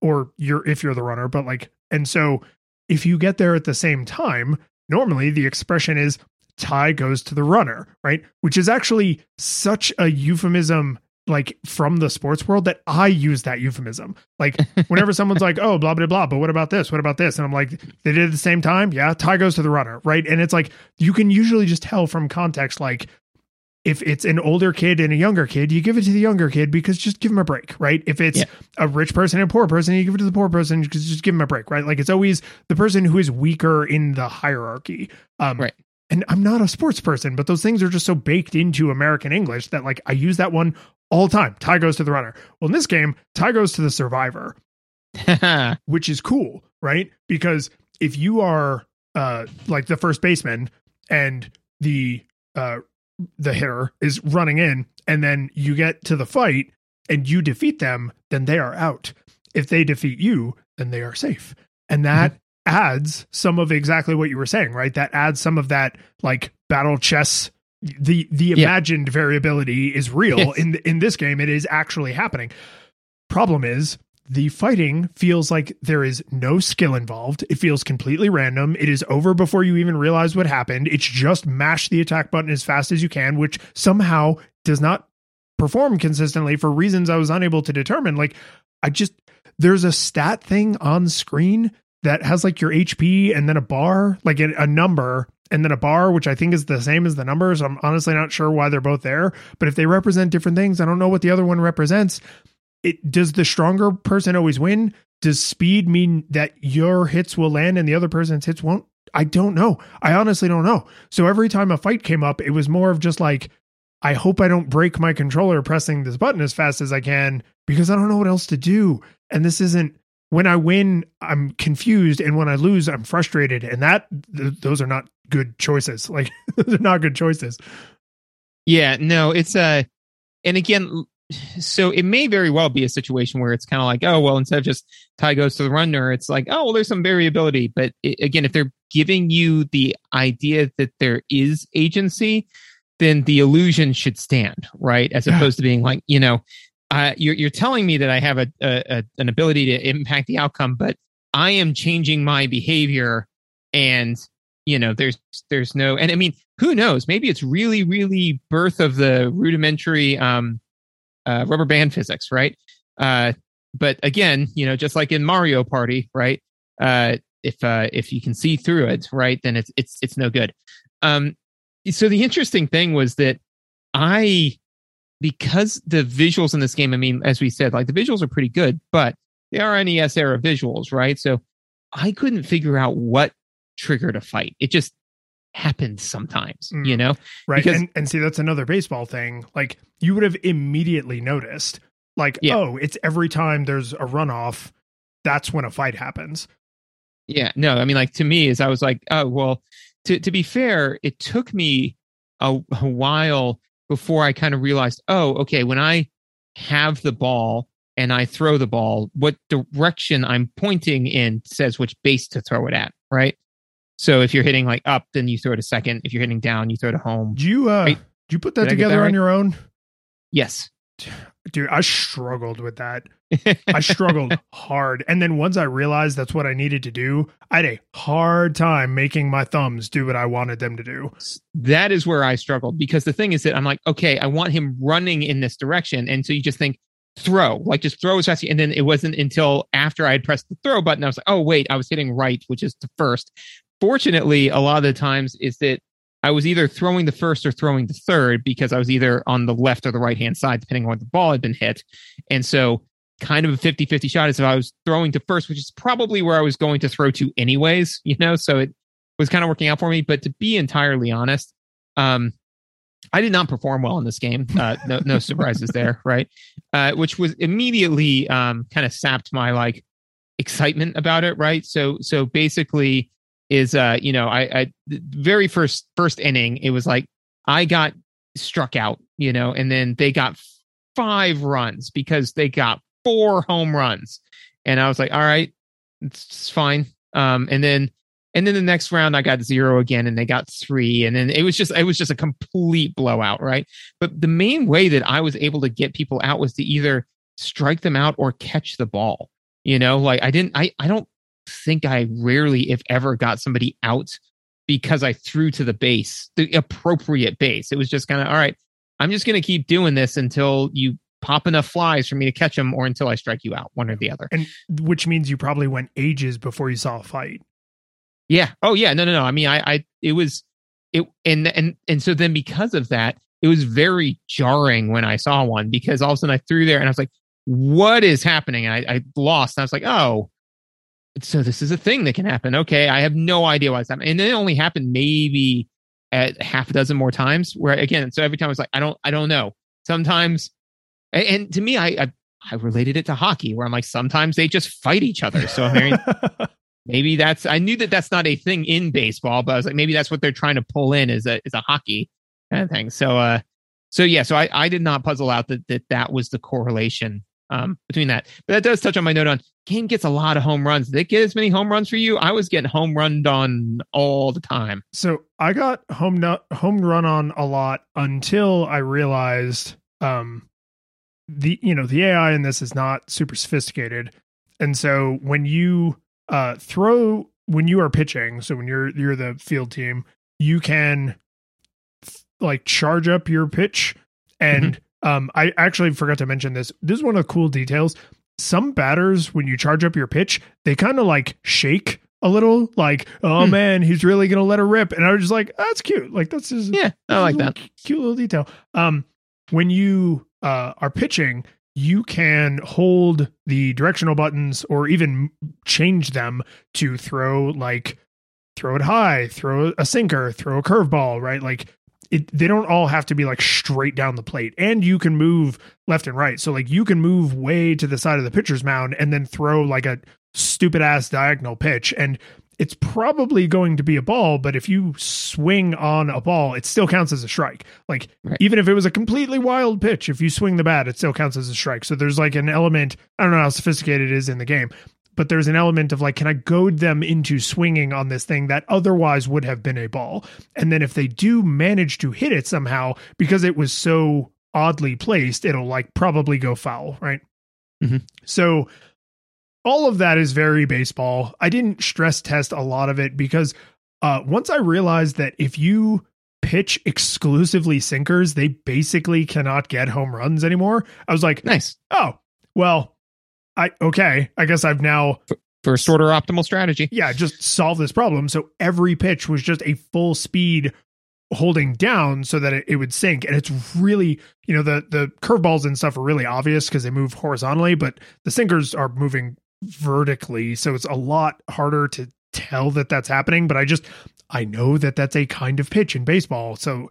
or you're if you're the runner, but like and so if you get there at the same time, normally the expression is tie goes to the runner, right? Which is actually such a euphemism like from the sports world that I use that euphemism. Like whenever someone's like, "Oh, blah blah blah," but what about this? What about this? And I'm like, they did at the same time. Yeah, tie goes to the runner, right? And it's like you can usually just tell from context, like if it's an older kid and a younger kid, you give it to the younger kid because just give him a break, right? If it's yeah. a rich person and a poor person, you give it to the poor person because just give him a break, right? Like it's always the person who is weaker in the hierarchy. Um, right and I'm not a sports person, but those things are just so baked into American English that like I use that one all the time. Tie goes to the runner. Well, in this game, tie goes to the survivor, which is cool, right? Because if you are uh like the first baseman and the uh the hitter is running in and then you get to the fight and you defeat them, then they are out. If they defeat you, then they are safe. And that mm-hmm adds some of exactly what you were saying, right? That adds some of that like battle chess. The the imagined yeah. variability is real yes. in in this game. It is actually happening. Problem is the fighting feels like there is no skill involved. It feels completely random. It is over before you even realize what happened. It's just mash the attack button as fast as you can, which somehow does not perform consistently for reasons I was unable to determine. Like, I just, there's a stat thing on screen that has like your HP and then a bar, like a, number and then a bar, which I think is the same as the numbers. I'm honestly not sure why they're both there, but if they represent different things, I don't know what the other one represents. It does the stronger person always win? Does speed mean that your hits will land and the other person's hits won't? I don't know. I honestly don't know. So every time a fight came up, it was more of just like, I hope I don't break my controller pressing this button as fast as I can because I don't know what else to do. And this isn't when I win, I'm confused, and when I lose, I'm frustrated, and that th- those are not good choices. Like they're not good choices. Yeah, no, it's uh and again, so it may very well be a situation where it's kind of like, oh, well, instead of just tie goes to the runner, it's like, oh, well, there's some variability. But it, again, if they're giving you the idea that there is agency, then the illusion should stand, right? As opposed to being like, you know, uh, you're, you're telling me that I have a, a, an ability to impact the outcome, but I am changing my behavior and you know there's there's no and i mean who knows? Maybe it's really really birth of the rudimentary um uh, rubber band physics right? Uh but again you know just like in mario party right? Uh if uh if you can see through it right then it's it's it's no good. Um so the interesting thing was that i because the visuals in this game i mean as we said like the visuals are pretty good but they are nes era visuals right? So i couldn't figure out what triggered a fight. It just happens sometimes mm. you know? right. Because, and, and see that's another baseball thing. Like you would have immediately noticed like yeah. oh it's every time there's a runoff that's when a fight happens. Yeah no i mean like to me is i was like oh well to, to be fair it took me a, a while before i kind of realized oh okay when i have the ball and i throw the ball what direction i'm pointing in says which base to throw it at right so if you're hitting like up, then you throw it a second. If you're hitting down, you throw it a home. Do you uh right? do you put that Did together that right? on your own? Yes. Dude, I struggled with that. I struggled hard. And then once I realized that's what I needed to do, I had a hard time making my thumbs do what I wanted them to do. That is where I struggled because the thing is that I'm like, okay, I want him running in this direction. And so you just think, throw, like just throw as fast. And then it wasn't until after I had pressed the throw button, I was like, oh, wait, I was hitting right, which is the first fortunately, a lot of the times is that I was either throwing the first or throwing the third because I was either on the left or the right hand side, depending on where the ball had been hit. And so, kind of a 50 50 shot is if I was throwing to first, which is probably where I was going to throw to anyways, you know, so it was kind of working out for me. But to be entirely honest, um, I did not perform well in this game. Uh, no, no surprises there, right? Uh, which was immediately um, kind of sapped my like excitement about it, right? So, so basically, is uh you know I, I very first first inning it was like I got struck out you know and then they got five runs because they got four home runs. And I was like all right it's fine. Um and then and then the next round I got zero again and they got three. And then it was just it was just a complete blowout right? But the main way that I was able to get people out was to either strike them out or catch the ball you know? Like I didn't I I don't think I rarely, if ever, got somebody out because I threw to the base, the appropriate base. It was just kind of, all right, I'm just going to keep doing this until you pop enough flies for me to catch them or until I strike you out, one or the other. And which means you probably went ages before you saw a fight. Yeah. Oh yeah. No, no, no. I mean, I, I, it was, it, and, and, and so then because of that, it was very jarring when I saw one because all of a sudden I threw there and I was like, what is happening? And I, I lost. And I was like, oh, so this is a thing that can happen. Okay, I have no idea why it's happening, and it only happened maybe at half a dozen more times. Where again, so every time I was like, I don't, I don't know. Sometimes, and, and to me, I, I, I related it to hockey, where I'm like, sometimes they just fight each other. So I mean, maybe that's. I knew that that's not a thing in baseball, but I was like, maybe that's what they're trying to pull in is a is a hockey kind of thing. So, uh, so yeah, so I I did not puzzle out that that that was the correlation um, between that. But that does touch on my note on game gets a lot of home runs. Did it get as many home runs for you? I was getting home run on all the time. So I got home nut, home run on a lot until I realized um, the you know the AI in this is not super sophisticated, and so when you uh, throw when you are pitching, so when you're you're the field team, you can like charge up your pitch and mm-hmm. Um, I actually forgot to mention this. This is one of the cool details. Some batters, when you charge up your pitch, they kind of like shake a little, like, oh hmm. man, he's really gonna let her rip. And I was just like, oh, that's cute. Like that's just yeah, I like that cute little detail. Um, when you uh are pitching, you can hold the directional buttons or even change them to throw like throw it high, throw a sinker, throw a curveball, right? Like it, they don't all have to be like straight down the plate and you can move left and right so like you can move way to the side of the pitcher's mound and then throw like a stupid ass diagonal pitch and it's probably going to be a ball, but if you swing on a ball, it still counts as a strike. Like right. even if it was a completely wild pitch, if you swing the bat, it still counts as a strike. So there's like an element, I don't know how sophisticated it is in the game, but there's an element of like, can I goad them into swinging on this thing that otherwise would have been a ball? And then if they do manage to hit it somehow, because it was so oddly placed, it'll like probably go foul, right? Mm-hmm. So all of that is very baseball. I didn't stress test a lot of it because uh, once I realized that if you pitch exclusively sinkers, they basically cannot get home runs anymore. I was like, nice. Oh, well, I okay. I guess I've now first order optimal strategy. Yeah, just solve this problem. So every pitch was just a full speed holding down so that it, it would sink. And it's really, you know, the the curveballs and stuff are really obvious because they move horizontally, but the sinkers are moving vertically. So it's a lot harder to tell that that's happening. But I just, I know that that's a kind of pitch in baseball. So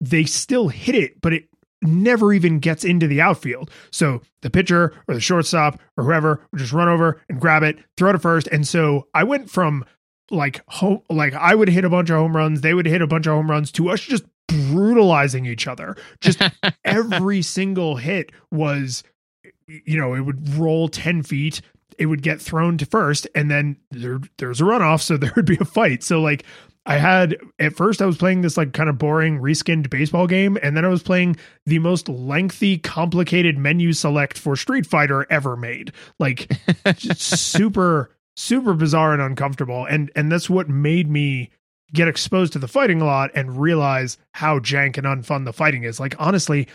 they still hit it, but it never even gets into the outfield. So the pitcher or the shortstop or whoever would just run over and grab it, throw it to first. And so I went from like home, like I would hit a bunch of home runs, they would hit a bunch of home runs to us just brutalizing each other. Just every single hit was you know, it would roll 10 feet it would get thrown to first and then there, there's a runoff so there would be a fight so like i had at first i was playing this like kind of boring reskinned baseball game and then i was playing the most lengthy complicated menu select for street fighter ever made like super super bizarre and uncomfortable and and that's what made me get exposed to the fighting a lot and realize how jank and unfun the fighting is like honestly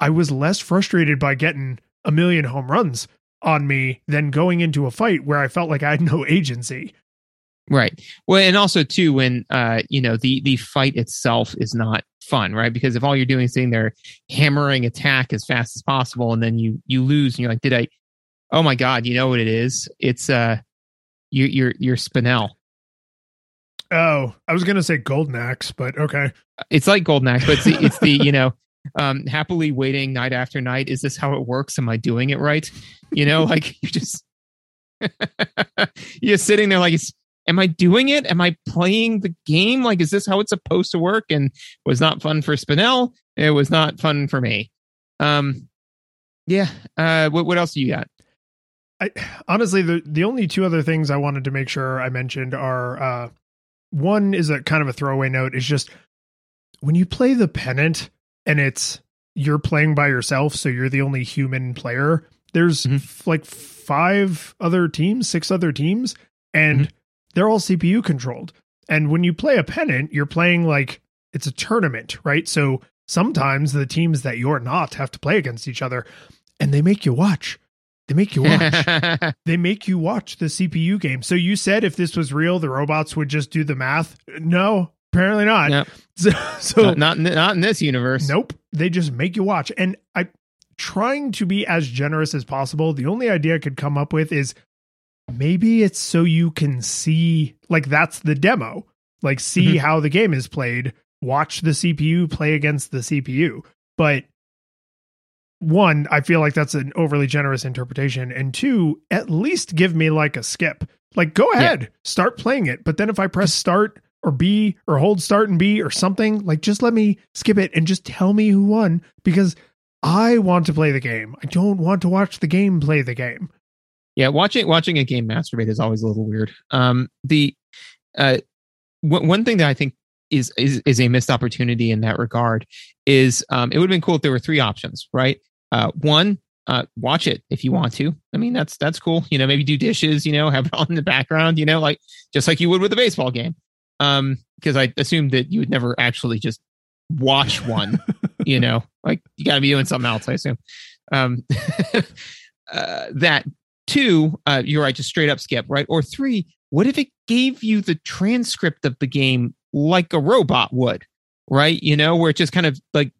i was less frustrated by getting a million home runs on me than going into a fight where I felt like I had no agency. Right. Well, and also too when uh you know the the fight itself is not fun, right? Because if all you're doing is sitting there hammering attack as fast as possible, and then you you lose, and you're like, did I? Oh my god, you know what it is? It's uh, you, you're you're Spinel. Oh, I was gonna say Golden Axe, but okay. It's like Golden Axe, but it's the, it's the you know um, happily waiting night after night. Is this how it works? Am I doing it right? You know, like you just you're sitting there like, am I doing it? Am I playing the game? Like, is this how it's supposed to work? And was not fun for Spinel. It was not fun for me. Um, yeah. Uh, what what else do you got? I honestly the the only two other things I wanted to make sure I mentioned are uh, one is a kind of a throwaway note is just when you play the pennant and it's you're playing by yourself, so you're the only human player. There's mm-hmm. f- like five other teams, six other teams, and mm-hmm. They're all CPU controlled. And when you play a pennant, you're playing like it's a tournament, right? So sometimes the teams that you're not have to play against each other, and they make you watch. They make you watch. they make you watch the CPU game. So you said if this was real, the robots would just do the math. No, apparently not. So, so not, not not in this universe. Nope. They just make you watch. And I trying to be as generous as possible. The only idea I could come up with is maybe it's so you can see like that's the demo. Like see mm-hmm. how the game is played, watch the CPU play against the CPU. But one, I feel like that's an overly generous interpretation. And two, at least give me like a skip. Like go ahead, yeah. start playing it. But then if I press start or B or hold start and B or something, like just let me skip it and just tell me who won because I want to play the game. I don't want to watch the game play the game. Yeah, watching watching a game masturbate is always a little weird. Um, the uh, w- one thing that I think is is is a missed opportunity in that regard is um, it would have been cool if there were three options, right? Uh, one, uh, watch it if you want to. I mean, that's that's cool. You know, maybe do dishes. You know, have it on in the background. You know, like just like you would with a baseball game um because i assumed that you would never actually just watch one you know like you gotta be doing something else i assume um uh, that two uh you're right just straight up skip right or three what if it gave you the transcript of the game like a robot would right you know where it just kind of like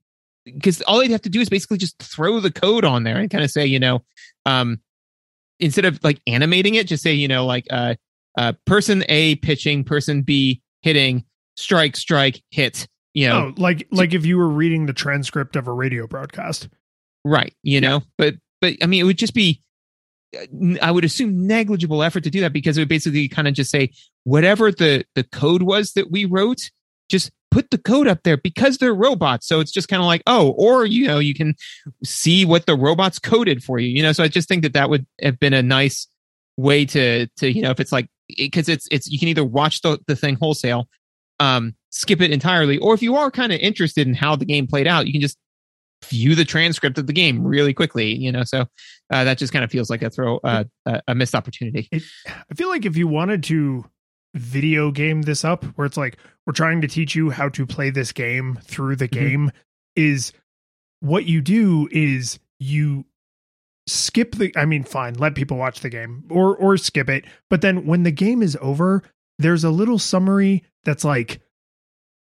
because all they'd have to do is basically just throw the code on there and kind of say you know um instead of like animating it just say you know like uh uh person a pitching person b hitting strike, strike, hit. You know, oh, like like if you were reading the transcript of a radio broadcast, right? You know, but but I mean, it would just be I would assume negligible effort to do that because it would basically kind of just say whatever the the code was that we wrote, just put the code up there because they're robots. So it's just kind of like, oh, or you know, you can see what the robots coded for you. You know, so I just think that that would have been a nice way to to you know if it's like because it's it's you can either watch the the thing wholesale, um, skip it entirely, or if you are kind of interested in how the game played out, you can just view the transcript of the game really quickly you know so uh, that just kind of feels like a throw uh, a missed opportunity it, i feel like if you wanted to video game this up where it's like we're trying to teach you how to play this game through the mm-hmm. game mm-hmm. is what you do is you skip the i mean fine let people watch the game or or skip it but then when the game is over there's a little summary that's like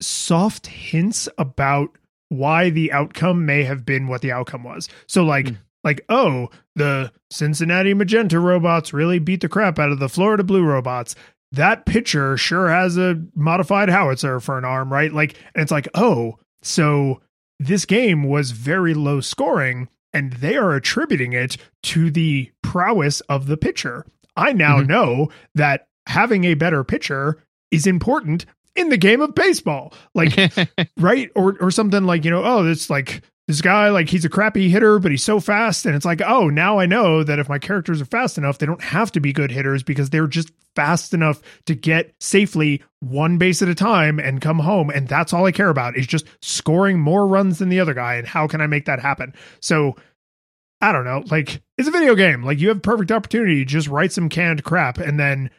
soft hints about why the outcome may have been what the outcome was. So like mm. like oh, the Cincinnati Magenta robots really beat the crap out of the Florida Blue robots. That pitcher sure has a modified howitzer for an arm, right? Like and it's like, "Oh, so this game was very low scoring and they are attributing it to the prowess of the pitcher. I now mm-hmm. know that having a better pitcher is important in the game of baseball. Like, right? Or or something like, you know, oh, it's like this guy, like he's a crappy hitter, but he's so fast. And it's like, oh, now I know that if my characters are fast enough, they don't have to be good hitters because they're just fast enough to get safely one base at a time and come home. And that's all I care about is just scoring more runs than the other guy. And how can I make that happen? So I don't know. Like, it's a video game. Like, you have perfect opportunity. to Just write some canned crap and then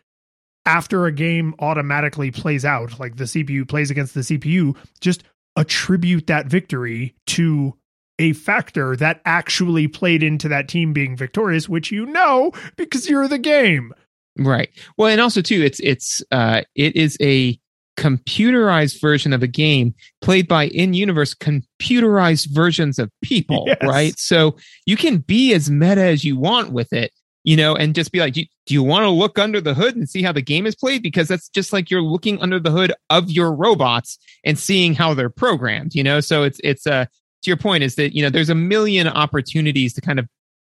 after a game automatically plays out, like the CPU plays against the CPU, just attribute that victory to a factor that actually played into that team being victorious, which you know because you're the game. Right. Well, and also too, it's it's uh it is a computerized version of a game played by in-universe computerized versions of people, yes. right? So you can be as meta as you want with it you know, and just be like, do you, do you want to look under the hood and see how the game is played? Because that's just like you're looking under the hood of your robots and seeing how they're programmed, you know? So it's, it's, uh, to your point is that, you know, there's a million opportunities to kind of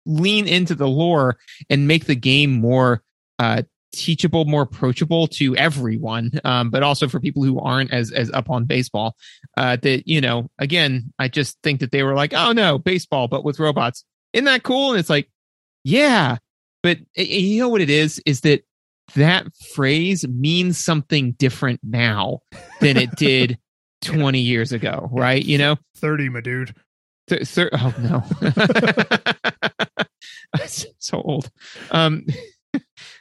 lean into the lore and make the game more, uh, teachable, more approachable to everyone, um, but also for people who aren't as as up on baseball. Uh, that you know, again, I just think that they were like, oh no, baseball, but with robots. Isn't that cool? And it's like, yeah, but you know what it is? Is that that phrase means something different now than it did 20 years ago, right? You know, 30, my dude. Th- thir- oh no, so old. Um,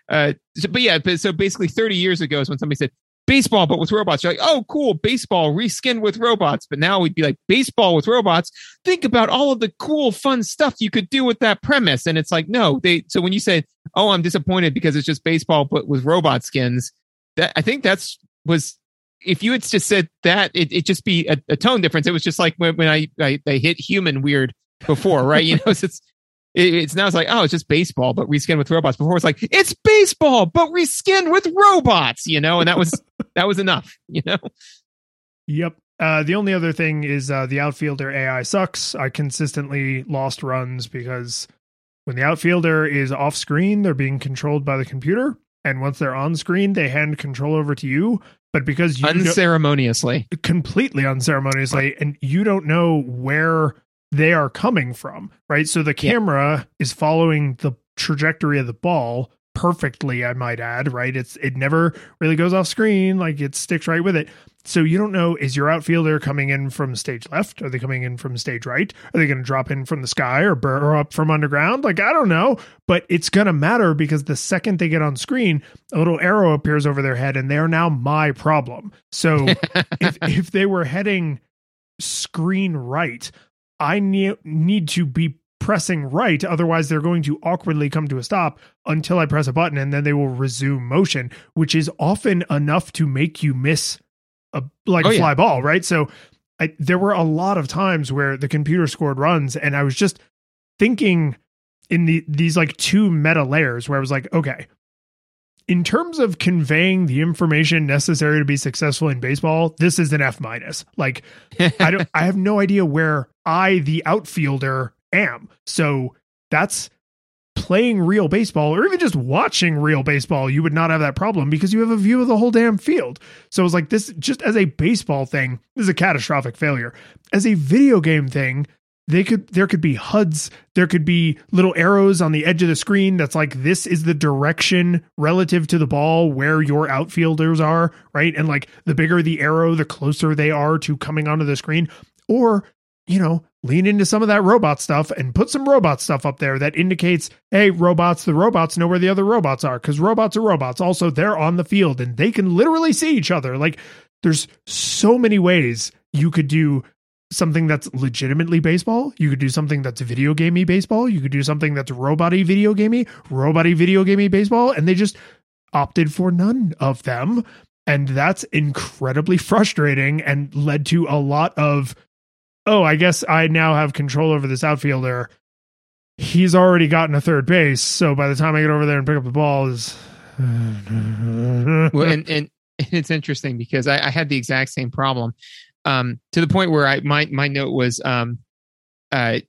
uh, so, but yeah, but so basically 30 years ago is when somebody said, baseball but with robots. You're like, oh, cool, baseball reskinned with robots. But now we'd be like, baseball with robots. Think about all of the cool, fun stuff you could do with that premise. And it's like, no, they. So when you say, oh, I'm disappointed because it's just baseball but with robot skins, that I think that's was. If you had just said that, it it just be a, a tone difference. It was just like when, when I, I I hit human weird before, right? You know, it's it's now it's like oh it's just baseball but reskinned with robots before it's like it's baseball but reskinned with robots you know and that was that was enough you know? Yep. Uh, the only other thing is uh, the outfielder ai sucks. I consistently lost runs because when the outfielder is off screen they're being controlled by the computer. And once they're on screen they hand control over to you. But because you unceremoniously. Completely unceremoniously. And you don't know where they are coming from, right? So the camera yeah. is following the trajectory of the ball perfectly, I might add, right? It's it never really goes off screen, like it sticks right with it. So you don't know is your outfielder coming in from stage left? Are they coming in from stage right? Are they going to drop in from the sky or burrow up from underground? Like I don't know, but it's going to matter because the second they get on screen, a little arrow appears over their head and they are now my problem. So if if they were heading screen right, I ne- need to be pressing right otherwise they're going to awkwardly come to a stop until i press a button and then they will resume motion which is often enough to make you miss a like oh, a fly yeah. ball right so I, there were a lot of times where the computer scored runs and i was just thinking in the these like two meta layers where i was like okay in terms of conveying the information necessary to be successful in baseball, this is an F minus. Like I don't I have no idea where I the outfielder am. So that's playing real baseball or even just watching real baseball, you would not have that problem because you have a view of the whole damn field. So it's like this just as a baseball thing, this is a catastrophic failure. As a video game thing, they could there could be HUDs, there could be little arrows on the edge of the screen that's like this is the direction relative to the ball where your outfielders are, right? And like the bigger the arrow, the closer they are to coming onto the screen. Or, you know, lean into some of that robot stuff and put some robot stuff up there that indicates, hey, robots, the robots know where the other robots are because robots are robots. Also, they're on the field and they can literally see each other. Like, there's so many ways you could do something that's legitimately baseball. You could do something that's video gamey baseball. You could do something that's roboty video gamey, roboty video gamey baseball. And they just opted for none of them. And that's incredibly frustrating and led to a lot of, oh, I guess I now have control over this outfielder. He's already gotten a third base. So by the time I get over there and pick up the ball is. well, and, and it's interesting because I, I had the exact same problem um, to the point where I my my note was, um, uh,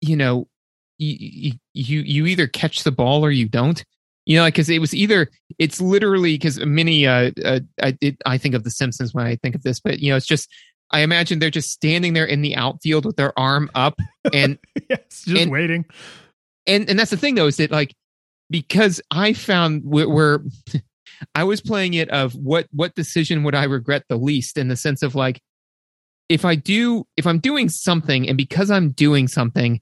you know, you you you either catch the ball or you don't. You know, because it was either it's literally because many uh, uh I it, I think of the Simpsons when I think of this, but you know, it's just I imagine they're just standing there in the outfield with their arm up and yes, just and, waiting. And and that's the thing though is that like because I found where, where I was playing it of what what decision would I regret the least in the sense of like if I do, if I'm doing something and because I'm doing something,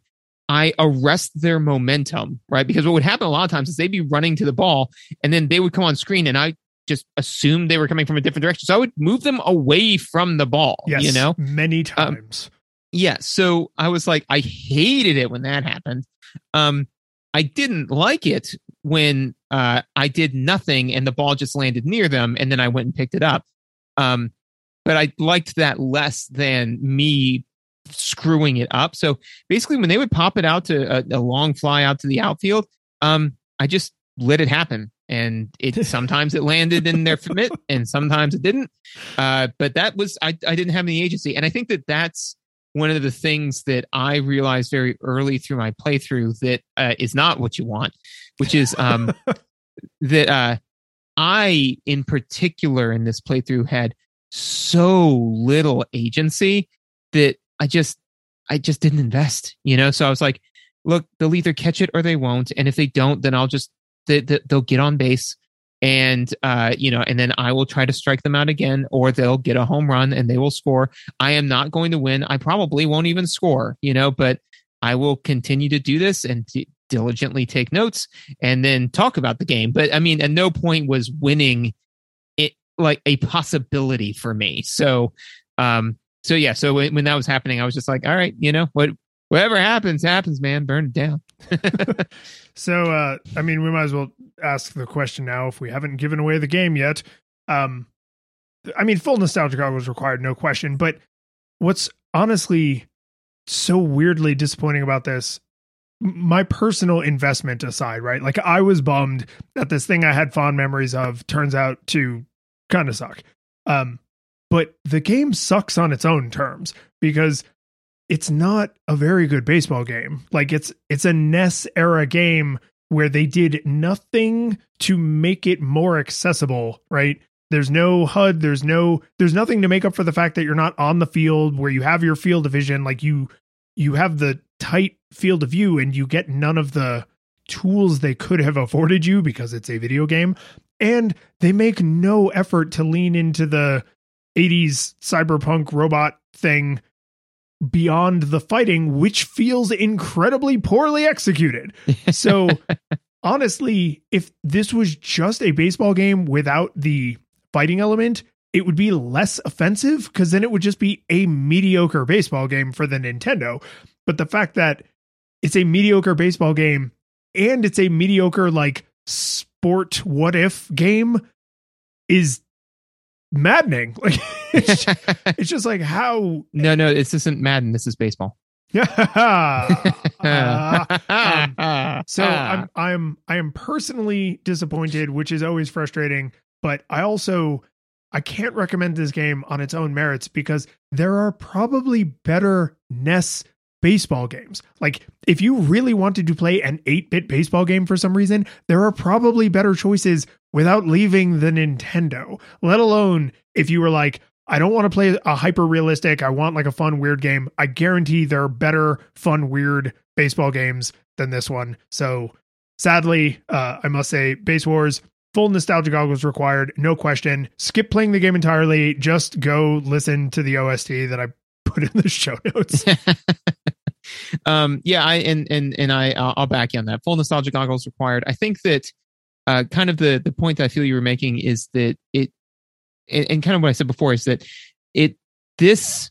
I arrest their momentum, right? Because what would happen a lot of times is they'd be running to the ball and then they would come on screen and I just assumed they were coming from a different direction. So I would move them away from the ball, yes, you know, many um, times. Um, yeah. So I was like, I hated it when that happened. Um, I didn't like it when uh, I did nothing and the ball just landed near them and then I went and picked it up. Um, but I liked that less than me screwing it up. So basically, when they would pop it out to a, a long fly out to the outfield, um, I just let it happen. And it sometimes it landed in their mitt, and sometimes it didn't. Uh, but that was I, I didn't have any agency, and I think that that's one of the things that I realized very early through my playthrough that uh, is not what you want, which is um, that uh, I, in particular, in this playthrough, had so little agency that I just I just didn't invest, you know. So I was like, look, they'll either catch it or they won't, and if they don't, then I'll just they, they, they'll get on base, and uh, you know, and then I will try to strike them out again, or they'll get a home run and they will score. I am not going to win. I probably won't even score, you know, but I will continue to do this and t- diligently take notes and then talk about the game. But I mean, at no point was winning it like a possibility for me. So, um, so yeah, so when, when that was happening, I was just like, all right, you know, what, whatever happens, happens, man, burn it down. so, uh, I mean, we might as well ask the question now if we haven't given away the game yet. Um, I mean, full nostalgia was required, no question. But what's honestly so weirdly disappointing about this my personal investment aside, right? Like I was bummed that this thing I had fond memories of turns out to kind of suck. Um, but the game sucks on its own terms because it's not a very good baseball game. Like it's it's a NES era game where they did nothing to make it more accessible, right? There's no HUD, there's no there's nothing to make up for the fact that you're not on the field where you have your field of vision like you you have the tight field of view and you get none of the tools they could have afforded you because it's a video game and they make no effort to lean into the 80s cyberpunk robot thing beyond the fighting which feels incredibly poorly executed so honestly if this was just a baseball game without the fighting element it would be less offensive because then it would just be a mediocre baseball game for the Nintendo. But the fact that it's a mediocre baseball game and it's a mediocre like sport what if game is maddening. Like it's, it's just like how No, no, this isn't Madden, this is baseball. Yeah. uh, um, so I'm I'm I am personally disappointed, which is always frustrating, but I also I can't recommend this game on its own merits because there are probably better NES baseball games. Like, if you really wanted to play an 8 bit baseball game for some reason, there are probably better choices without leaving the Nintendo, let alone if you were like, I don't want to play a hyper realistic, I want like a fun, weird game. I guarantee there are better, fun, weird baseball games than this one. So, sadly, uh, I must say, Base Wars full nostalgia goggles required, no question. Skip playing the game entirely. Just go listen to the OST that I put in the show notes. um, yeah, I and and and I I'll back you on that. Full nostalgia goggles required. I think that uh, kind of the the point that I feel you were making is that it and, and kind of what I said before is that it this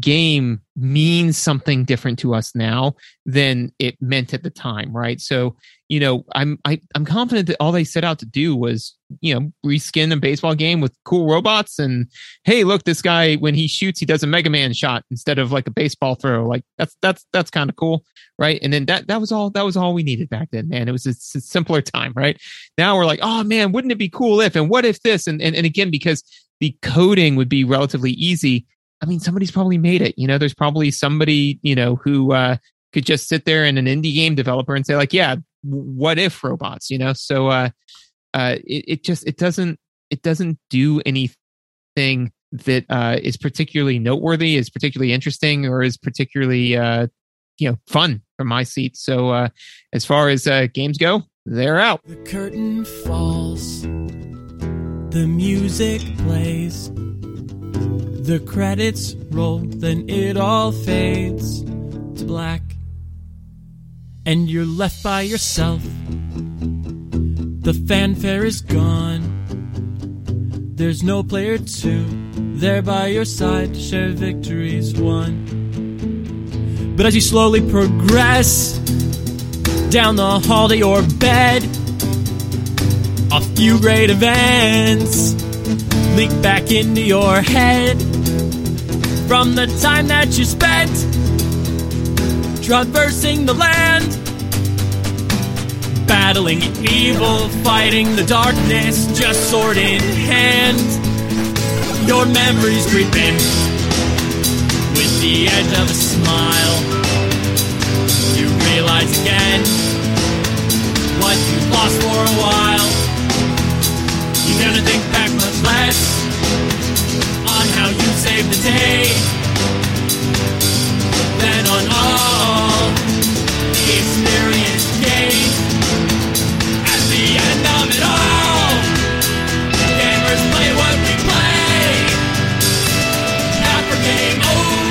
game means something different to us now than it meant at the time right? So you know i'm I, am i am confident that all they set out to do was you know reskin a baseball game with cool robots and hey look this guy when he shoots he does a mega man shot instead of like a baseball throw. Like that's that's that's kind of cool right? And then that that was all that was all we needed back then man. It was a, a simpler time right? Now we're like oh man wouldn't it be cool if and what if this? And and, and again because the coding would be relatively easy I mean, somebody's probably made it. You know, there's probably somebody, you know, who uh, could just sit there and an indie game developer and say, like, yeah, what if robots? You know, so uh, uh, it, it just it doesn't it doesn't do anything that uh, is particularly noteworthy, is particularly interesting, or is particularly uh, you know fun from my seat. So uh, as far as uh, games go, they're out. The curtain falls, the music plays. The credits roll, then it all fades to black. And you're left by yourself. The fanfare is gone. There's no player two there by your side to share victories won. But as you slowly progress down the hall to your bed, a few great events leak back into your head from the time that you spent traversing the land, battling evil, fighting the darkness, just sword in hand. Your memories creep creeping with the edge of a smile. You realize again what you've lost for a while should think back much less on how you saved the day than on all the experience gained. At the end of it all, gamers play what we play. not for game over.